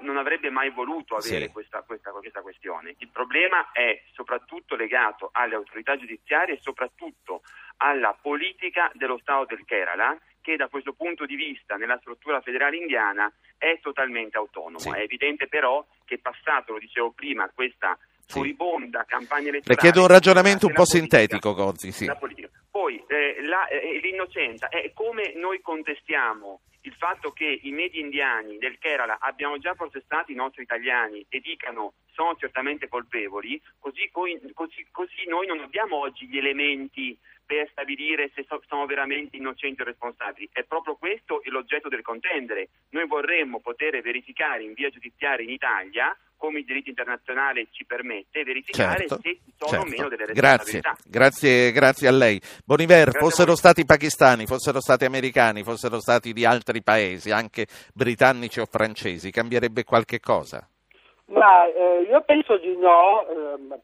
I: non avrebbe mai voluto avere
A: Sì.
I: questa, questa- questa questione. Il problema è soprattutto legato alle autorità giudiziarie e soprattutto alla politica dello Stato del Kerala che da questo punto di vista nella struttura federale indiana è totalmente autonomo.
A: Sì.
I: È evidente però che passato, lo dicevo prima, questa. Furibonda campagna
A: Le
I: elettorale...
A: chiedo un ragionamento un po'
I: politica-
A: sintetico, Gozzi, sì.
I: Poi eh, la- eh, l'innocenza è come noi contestiamo il fatto che i media indiani del Kerala abbiano già processato i nostri italiani e dicano sono certamente colpevoli, così, così- così noi non abbiamo oggi gli elementi per stabilire se so- sono veramente innocenti o responsabili. È proprio questo l'oggetto del contendere. Noi vorremmo poter verificare in via giudiziaria in Italia, come il diritto internazionale ci permette, verificare
A: Certo,
I: se ci sono o
A: certo.
I: meno delle
A: Grazie,
I: responsabilità.
A: grazie, grazie a lei. Boniver,
I: Grazie
A: fossero stati pakistani, fossero stati americani, fossero stati di altri paesi, anche britannici o francesi, cambierebbe qualche cosa?
H: Ma eh, io penso di no, ehm,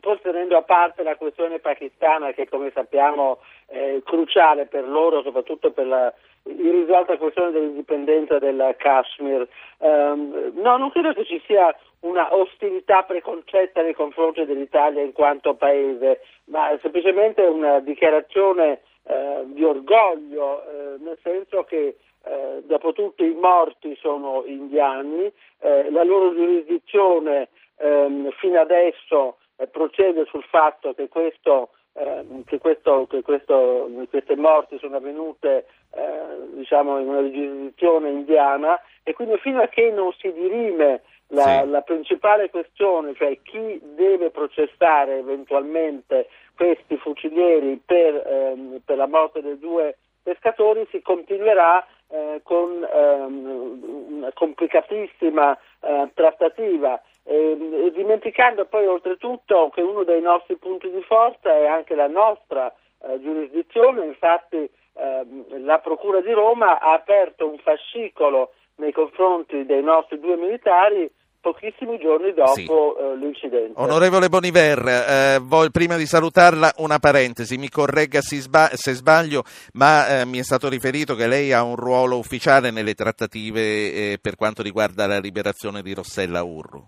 H: pur tenendo a parte la questione pakistana che come sappiamo è cruciale per loro, soprattutto per la irrisolta questione dell'indipendenza del Kashmir. Ehm, no, non credo che ci sia una ostilità preconcetta nei confronti dell'Italia in quanto paese, ma semplicemente una dichiarazione eh, di orgoglio, eh, nel senso che eh, dopotutto i morti sono indiani, eh, la loro giurisdizione ehm, fino adesso eh, procede sul fatto che, questo, ehm, che, questo, che questo, queste morti sono avvenute eh, diciamo in una giurisdizione indiana e quindi fino a che non si dirime la, sì. la, principale questione, cioè chi deve processare eventualmente questi fucilieri per, ehm, per la morte dei due pescatori, si continuerà eh, con ehm, una complicatissima eh, trattativa, eh, dimenticando poi oltretutto che uno dei nostri punti di forza è anche la nostra eh, giurisdizione, infatti ehm, la Procura di Roma ha aperto un fascicolo nei confronti dei nostri due militari pochissimi giorni dopo sì. uh, l'incidente.
A: Onorevole Boniver, eh, voi, prima di salutarla una parentesi, mi corregga se, sba- se sbaglio, ma eh, mi è stato riferito che lei ha un ruolo ufficiale nelle trattative eh, per quanto riguarda la liberazione di Rossella Urru.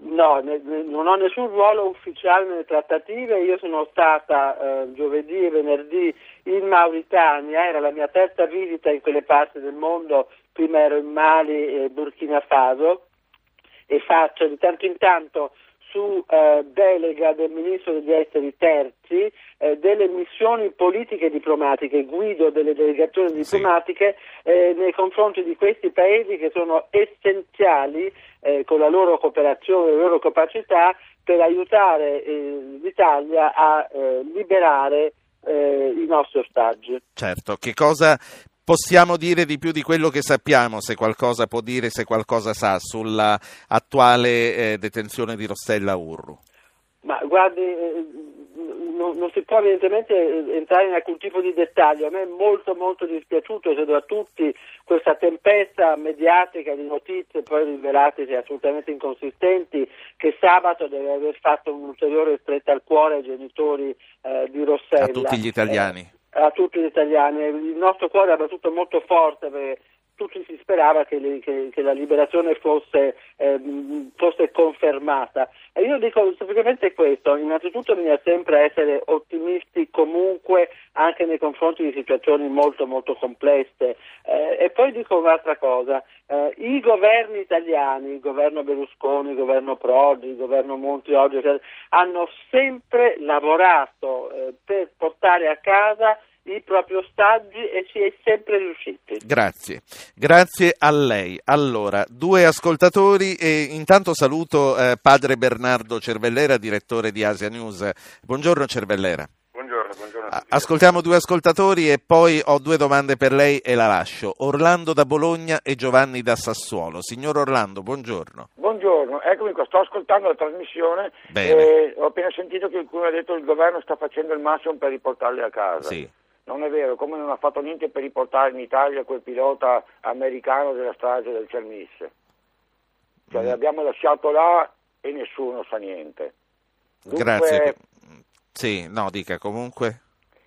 H: No, ne, non ho nessun ruolo ufficiale nelle trattative, io sono stata eh, giovedì e venerdì in Mauritania, era la mia terza visita in quelle parti del mondo, prima ero in Mali e Burkina Faso e faccio di tanto in tanto su eh, delega del ministro degli esteri terzi eh, delle missioni politiche e diplomatiche, guido delle delegazioni diplomatiche sì. eh, nei confronti di questi paesi che sono essenziali eh, con la loro cooperazione, le loro capacità per aiutare eh, l'Italia a eh, liberare i nostri ostaggi.
A: Certo, che cosa possiamo dire di più di quello che sappiamo, se qualcosa può dire, se qualcosa sa, sulla attuale eh, detenzione di Rossella Urru?
H: Ma guardi, eh, non, non, si può evidentemente entrare in alcun tipo di dettaglio. A me è molto molto dispiaciuto, credo a tutti, questa tempesta mediatica di notizie poi rivelatesi assolutamente inconsistenti che sabato deve aver fatto un'ulteriore stretta al cuore ai genitori eh, di Rossella. A
A: tutti gli italiani.
H: A tutti gli italiani. Il nostro cuore è battuto molto forte perché tutti si sperava che, che, che la liberazione fosse, eh, fosse, confermata. E io dico semplicemente questo, innanzitutto bisogna sempre essere ottimisti comunque anche nei confronti di situazioni molto molto complesse. Eh, e poi dico un'altra cosa, eh, i governi italiani, il governo Berlusconi, il governo Prodi, il governo Monti oggi, hanno sempre lavorato eh, per portare a casa i propri ostaggi e si è sempre riusciti.
A: Grazie, grazie a lei. Allora, due ascoltatori e intanto saluto eh, padre Bernardo Cervellera, direttore di Asia News. Buongiorno Cervellera.
L: Buongiorno, buongiorno
A: Ascoltiamo due ascoltatori e poi ho due domande per lei e la lascio. Orlando da Bologna e Giovanni da Sassuolo. Signor Orlando, buongiorno.
L: Buongiorno, eccomi qua, sto ascoltando la trasmissione e ho appena sentito che qualcuno ha detto che il governo sta facendo il massimo per riportarli a casa.
A: Sì.
L: Non è vero, come non ha fatto niente per riportare in Italia quel pilota americano della strage del Cermisse. Cioè, mm. l'abbiamo lasciato là e nessuno sa niente.
A: Dunque, Grazie. Sì, no, dica comunque.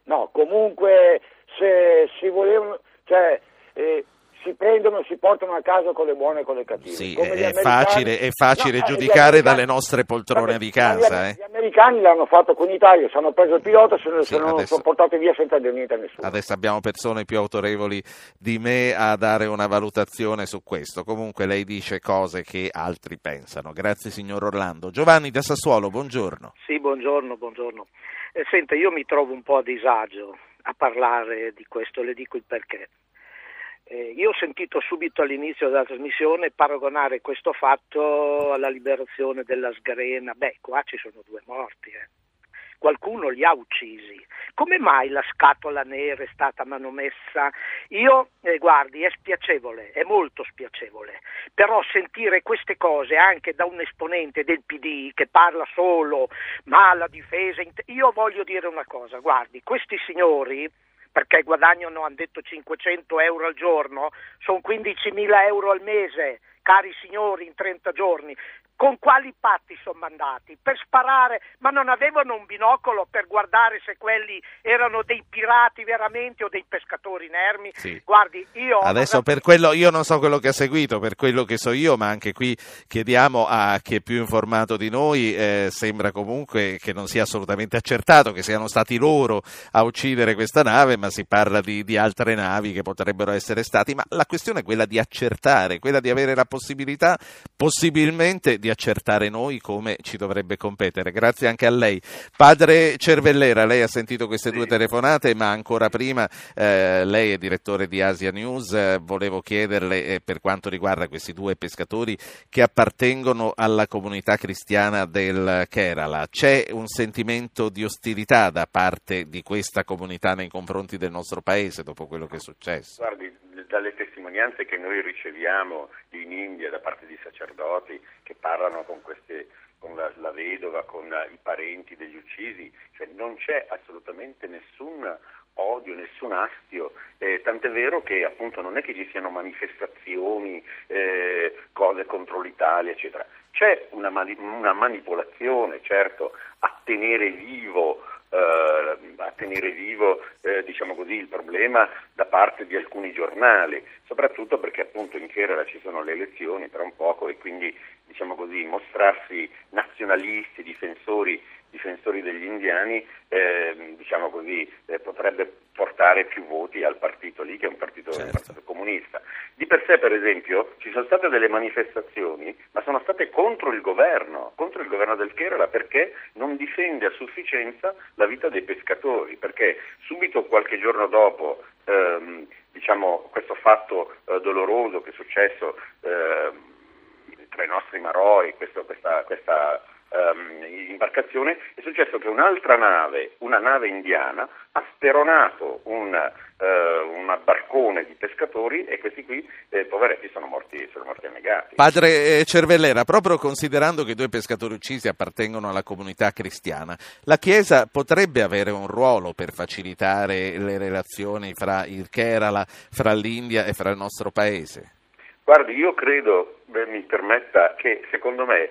L: No, comunque se si volevano, cioè, eh, si prendono e si portano a casa con le buone e con le cattive.
A: Sì, è facile, è facile no, giudicare dalle nostre poltrone di casa.
L: Gli, eh. gli, americani l'hanno fatto con l'Italia, si hanno preso il pilota e se, sì, se non adesso, sono portati via senza dire niente a nessuno.
A: Adesso abbiamo persone più autorevoli di me a dare una valutazione su questo. Comunque lei dice cose che altri pensano. Grazie signor Orlando. Giovanni da Sassuolo, buongiorno.
M: Sì, buongiorno, buongiorno. Eh, senta, io mi trovo un po' a disagio a parlare di questo, le dico il perché. Eh, io ho sentito subito all'inizio della trasmissione paragonare questo fatto alla liberazione della Sgrena. Beh, qua ci sono due morti. Eh. Qualcuno li ha uccisi. Come mai la scatola nera è stata manomessa? Io, eh, guardi, è spiacevole, è molto spiacevole. Però sentire queste cose anche da un esponente del PD che parla solo, ma la difesa. Io voglio dire una cosa, guardi, questi signori perché guadagnano, hanno detto 500 euro al giorno, sono 15.000 euro al mese, cari signori, in 30 giorni. Con quali patti sono mandati? Per sparare, ma non avevano un binocolo per guardare se quelli erano dei pirati veramente o dei pescatori inermi?
A: Sì.
M: Guardi, io...
A: Adesso per quello, io non so quello che ha seguito, per quello che so io, ma anche qui chiediamo a chi è più informato di noi, eh, sembra comunque che non sia assolutamente accertato che siano stati loro a uccidere questa nave, ma si parla di, di altre navi che potrebbero essere stati, ma la questione è quella di accertare, quella di avere la possibilità possibilmente di accertare noi come ci dovrebbe competere. Grazie anche a lei. Padre Cervellera, lei ha sentito queste due telefonate, ma ancora prima eh, lei è direttore di Asia News, eh, volevo chiederle eh, per quanto riguarda questi due pescatori che appartengono alla comunità cristiana del Kerala, c'è un sentimento di ostilità da parte di questa comunità nei confronti del nostro paese dopo quello che è successo?
N: Guardi, dalle testimonianze che noi riceviamo in India da parte di sacerdoti che parlano con, queste, con la, la, vedova, con i parenti degli uccisi, cioè non c'è assolutamente nessun odio, nessun astio, eh, tant'è vero che appunto non è che ci siano manifestazioni, eh, cose contro l'Italia, eccetera. C'è una, mani- una manipolazione, certo, a tenere vivo a tenere vivo eh, diciamo così, il problema da parte di alcuni giornali, soprattutto perché appunto in Kerala ci sono le elezioni tra un poco e quindi diciamo così, mostrarsi nazionalisti, difensori, difensori degli indiani eh, diciamo così, eh, potrebbe portare più voti al partito lì che è un partito, certo. un partito comunista. Di per sé per esempio ci sono state delle manifestazioni ma sono state contro il governo, contro il governo del Kerala perché non difende a sufficienza la vita dei pescatori, perché subito qualche giorno dopo ehm, diciamo, questo fatto eh, doloroso che è successo eh, tra i nostri maroi, questo, questa, questa um, imbarcazione, è successo che un'altra nave, una nave indiana, ha speronato un, un barcone di pescatori e questi qui, eh, poveretti, sono morti, sono morti annegati.
A: Padre eh, Cervellera, proprio considerando che i due pescatori uccisi appartengono alla comunità cristiana, la Chiesa potrebbe avere un ruolo per facilitare le relazioni fra il Kerala, fra l'India e fra il nostro Paese?
N: Guardi, io credo, beh, mi permetta, che secondo me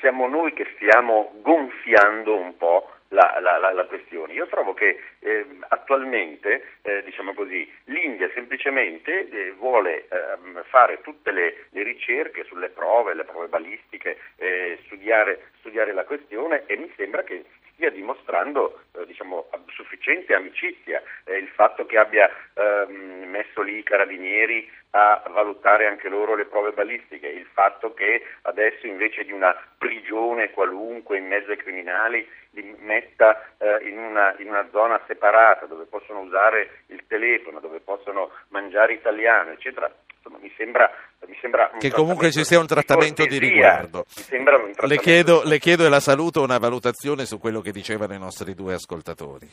N: siamo noi che stiamo gonfiando un po' la, la, la, la questione. Io trovo che eh, attualmente eh, diciamo così, l'India semplicemente eh, vuole ehm, fare tutte le, le, ricerche sulle prove, le prove balistiche, eh, studiare, studiare, la questione e mi sembra che stia dimostrando eh, diciamo, sufficiente amicizia eh, il fatto che abbia ehm, messo lì i carabinieri a valutare anche loro le prove balistiche, il fatto che adesso invece di una prigione qualunque in mezzo ai criminali li metta eh, in, una, in, una, zona separata dove possono usare il telefono, dove possono mangiare italiano, eccetera. Insomma, mi sembra, mi sembra
A: che comunque ci sia un trattamento di, di riguardo.
N: Trattamento
A: le, chiedo, le chiedo e la saluto una valutazione su quello che dicevano i nostri due ascoltatori.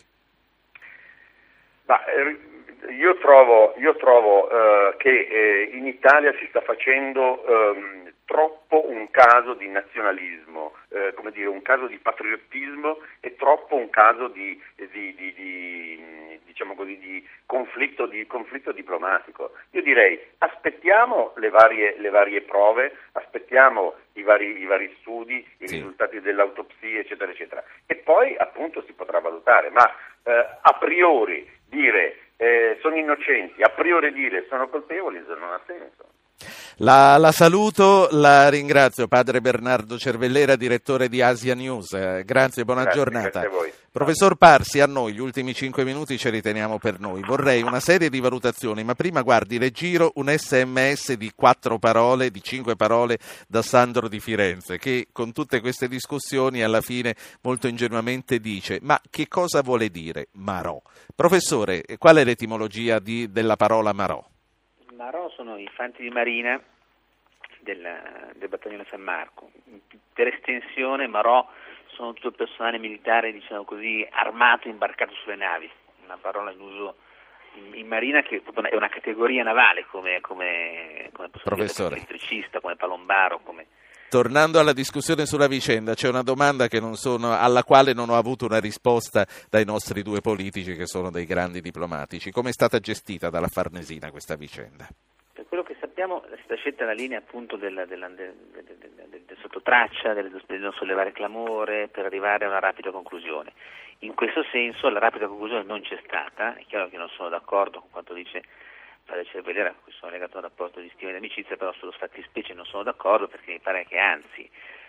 N: Ma, eh, io trovo, io trovo eh, che eh, in Italia si sta facendo ehm, troppo un caso di nazionalismo, eh, come dire, un caso di patriottismo e troppo un caso di, di, di, di diciamo così, di conflitto, conflitto, diplomatico. Io direi aspettiamo le varie, le varie prove, aspettiamo i vari, i vari studi, i sì. risultati dell'autopsia, eccetera, eccetera, e poi appunto si potrà valutare, ma eh, a priori dire eh, sono innocenti, a priori dire sono colpevoli non ha senso.
A: La, la, saluto, la ringrazio, padre Bernardo Cervellera, direttore di Asia News. Eh, grazie, buona
N: grazie,
A: giornata.
N: Grazie
A: Professor Parsi, a noi gli ultimi cinque minuti ce li teniamo per noi. Vorrei una serie di valutazioni, ma prima guardi, le giro un sms di quattro parole, di cinque parole da Sandro di Firenze, che con tutte queste discussioni alla fine molto ingenuamente dice: Ma che cosa vuole dire Marò? Professore, qual è l'etimologia di, della parola Marò?
C: Marò sono i fanti di marina del, del battaglione San Marco. Per estensione Marò sono tutto il personale militare, diciamo così, armato e imbarcato sulle navi, una parola in uso in, in marina che è una categoria navale come, come, come,
A: Professore.
C: come elettricista, come palombaro, come
A: Tornando alla discussione sulla vicenda, c'è una domanda sono, alla quale non ho avuto una risposta dai nostri due politici che sono dei grandi diplomatici. Come è stata gestita dalla Farnesina questa vicenda?
C: Per quello che sappiamo è stata scelta la linea appunto del, del, del, del sottotraccia, del non sollevare clamore per arrivare a una rapida conclusione. In questo senso la rapida conclusione non c'è stata, è chiaro che non sono d'accordo con quanto dice Padre Cervellera, a cui legato a un rapporto di stima e di amicizia, però sullo fattispecie non sono d'accordo perché mi pare che anzi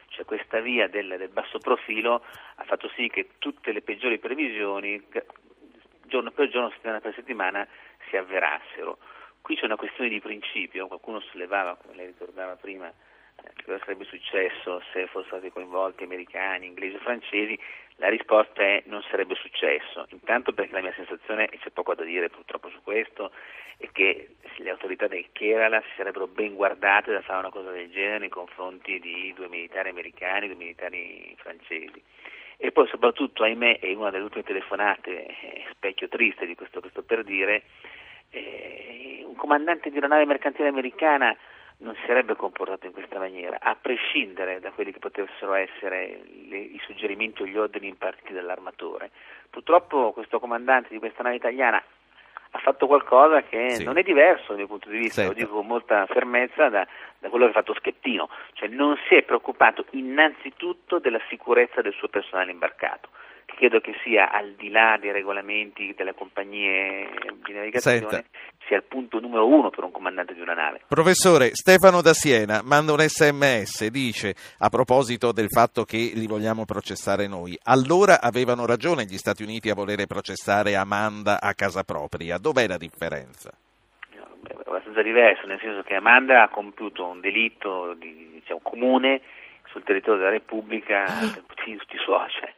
C: cioè questa via del, del, basso profilo ha fatto sì che tutte le peggiori previsioni giorno per giorno, settimana per settimana si avverassero. Qui c'è una questione di principio, qualcuno sollevava, come lei ricordava prima, eh, che cosa sarebbe successo se fossero stati coinvolti americani, inglesi o francesi, la risposta è non sarebbe successo, intanto perché la mia sensazione, e c'è poco da dire purtroppo su questo, è che le autorità del Kerala si sarebbero ben guardate da fare una cosa del genere nei confronti di due militari americani, due militari francesi. E poi soprattutto, ahimè, è una delle ultime telefonate, eh, specchio triste di questo, questo per dire, eh, un comandante di una nave mercantile americana non si sarebbe comportato in questa maniera, a prescindere da quelli che potessero essere le, i suggerimenti o gli ordini impartiti dall'armatore. Purtroppo questo comandante di questa nave italiana ha fatto qualcosa che sì. non è diverso dal mio punto di vista, certo. lo dico con molta fermezza, da, da, quello che ha fatto Schettino, cioè non si è preoccupato innanzitutto della sicurezza del suo personale imbarcato credo che sia al di là dei regolamenti delle compagnie di navigazione Senta. sia il punto numero uno per un comandante di una nave.
A: Professore, Stefano da Siena manda un sms, dice a proposito del fatto che li vogliamo processare noi, allora avevano ragione gli Stati Uniti a volere processare Amanda a casa propria, dov'è la differenza?
C: Abbastanza diverso, nel senso che Amanda ha compiuto un delitto di, diciamo, comune sul territorio della Repubblica tutti i suoi, cioè,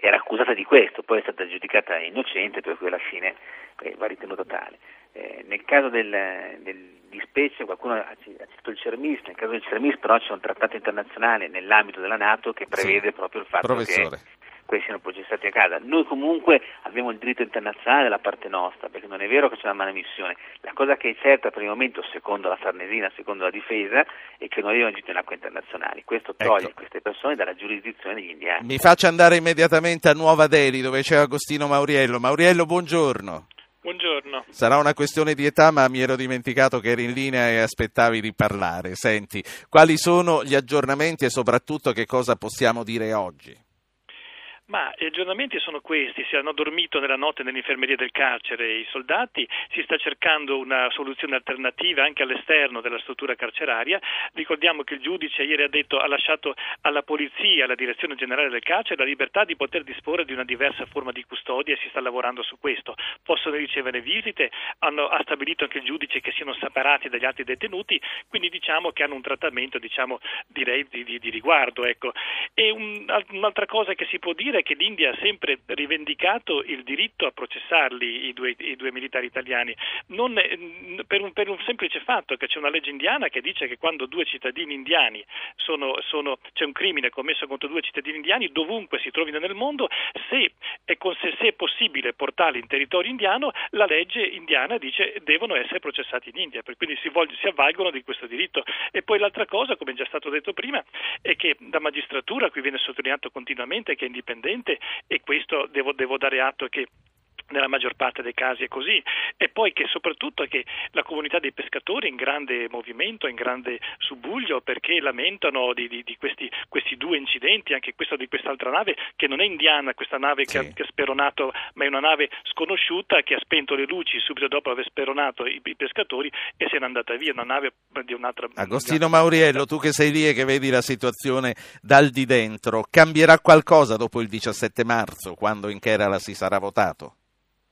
C: era accusata di questo, poi è stata giudicata innocente, per cui alla fine eh, va ritenuta tale. Eh, nel caso del, del, di specie qualcuno ha citato il CERMIS, nel caso del CERMIS però c'è un trattato internazionale nell'ambito della Nato che prevede sì. proprio il fatto
A: Professore.
C: che questi siano processati a casa. Noi comunque abbiamo il diritto internazionale dalla parte nostra, perché non è vero che c'è una manomissione. La cosa che è certa per il momento, secondo la Farnesina, secondo la difesa, è che non abbiamo agito in acque internazionali. Questo toglie ecco. queste persone dalla giurisdizione degli indiani.
A: Mi faccia andare immediatamente a Nuova Delhi, dove c'è Agostino Mauriello. Mauriello, buongiorno.
O: Buongiorno.
A: Sarà una questione di età, ma mi ero dimenticato che eri in linea e aspettavi di parlare. Senti, quali sono gli aggiornamenti e soprattutto che cosa possiamo dire oggi?
O: Ma gli aggiornamenti sono questi, si hanno dormito nella notte nell'infermeria del carcere i soldati, si sta cercando una soluzione alternativa anche all'esterno della struttura carceraria. Ricordiamo che il giudice ieri ha, detto, ha lasciato alla polizia, alla direzione generale del carcere, la libertà di poter disporre di una diversa forma di custodia e si sta lavorando su questo. Possono ricevere visite, hanno, ha stabilito anche il giudice che siano separati dagli altri detenuti, quindi diciamo che hanno un trattamento diciamo, direi di, di, di riguardo. Ecco. E un, un'altra cosa che si può dire che l'India ha sempre rivendicato il diritto a processarli i due, i due militari italiani, non, per, un, per, un, semplice fatto che c'è una legge indiana che dice che quando due cittadini indiani sono, sono, c'è un crimine commesso contro due cittadini indiani, dovunque si trovino nel mondo, se è, se è possibile portarli in territorio indiano, la legge indiana dice devono essere processati in India, quindi si, voglio, si avvalgono di questo diritto. E poi l'altra cosa, come già stato detto prima, è che la magistratura, qui viene sottolineato continuamente che è indipendente, indipendente e questo devo, devo dare atto che nella maggior parte dei casi è così e poi che soprattutto che la comunità dei pescatori è in grande movimento, in grande subbuglio perché lamentano di, di, di questi, questi, due incidenti, anche questo di quest'altra nave che non è indiana, questa nave sì. che, ha, che, ha, speronato, ma è una nave sconosciuta che ha spento le luci subito dopo aver speronato i, i pescatori e se n'è andata via, una nave di un'altra...
A: Agostino Mauriello, tu che sei lì e che vedi la situazione dal di dentro, cambierà qualcosa dopo il 17 marzo quando in Kerala si sarà votato?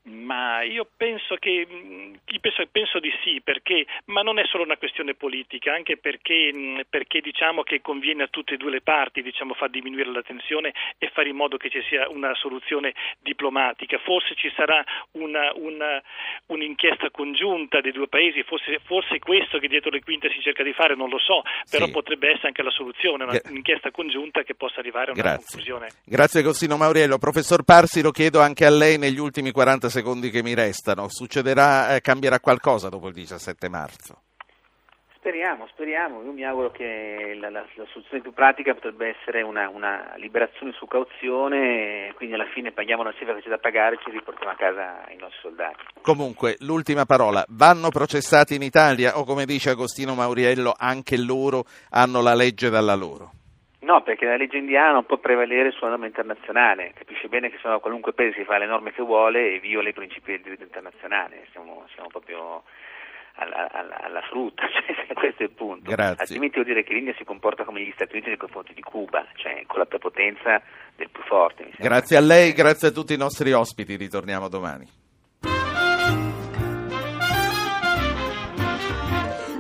O: Ma io penso che mm, penso, penso, di sì, perché, ma non è solo una questione politica, anche perché, mm, perché diciamo che conviene a tutte e due le parti diciamo, far diminuire la tensione e fare in modo che ci sia una soluzione diplomatica. Forse ci sarà una, una, un'inchiesta congiunta dei due paesi, forse, forse, questo che dietro le quinte si cerca di fare, non lo so, però sì. potrebbe essere anche la soluzione, una, un'inchiesta congiunta che possa arrivare a una
A: Grazie.
O: conclusione.
A: Grazie Costino Mauriello. Professor Parsi, lo chiedo anche a lei negli ultimi 40 secondi che mi restano, succederà, eh, cambierà qualcosa dopo il 17 marzo?
C: Speriamo, speriamo. Io mi auguro che la, la, la soluzione più pratica potrebbe essere una, una, liberazione su cauzione, quindi alla fine paghiamo la cifra che c'è da pagare e ci riportiamo a casa i nostri soldati.
A: Comunque, l'ultima parola, vanno processati in Italia o come dice Agostino Mauriello, anche loro hanno la legge dalla loro?
C: No, perché la legge indiana non può prevalere sulla norma internazionale, capisce bene che se no qualunque paese si fa le norme che vuole e viola i principi del diritto internazionale, siamo, siamo proprio alla, alla, alla frutta, cioè, questo è il punto.
A: Grazie.
C: Altrimenti vuol dire che l'India si comporta come gli Stati Uniti nei confronti di Cuba, cioè con la prepotenza del più forte.
A: Grazie a lei, grazie a tutti i nostri ospiti, ritorniamo domani.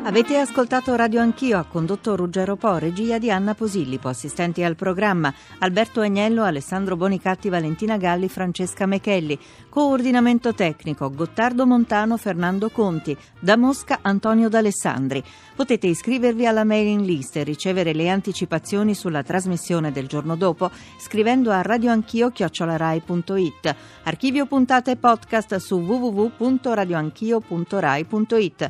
P: Avete ascoltato Radio Anch'io, ha condotto Ruggero Po, regia di Anna Posillipo, assistenti al programma Alberto Agnello, Alessandro Bonicatti, Valentina Galli, Francesca Mechelli, coordinamento tecnico Gottardo Montano, Fernando Conti, da Mosca Antonio D'Alessandri. Potete iscrivervi alla mailing list e ricevere le anticipazioni sulla trasmissione del giorno dopo scrivendo a radioanchio.it. Archivio puntate podcast su www.radioanchio.rai.it.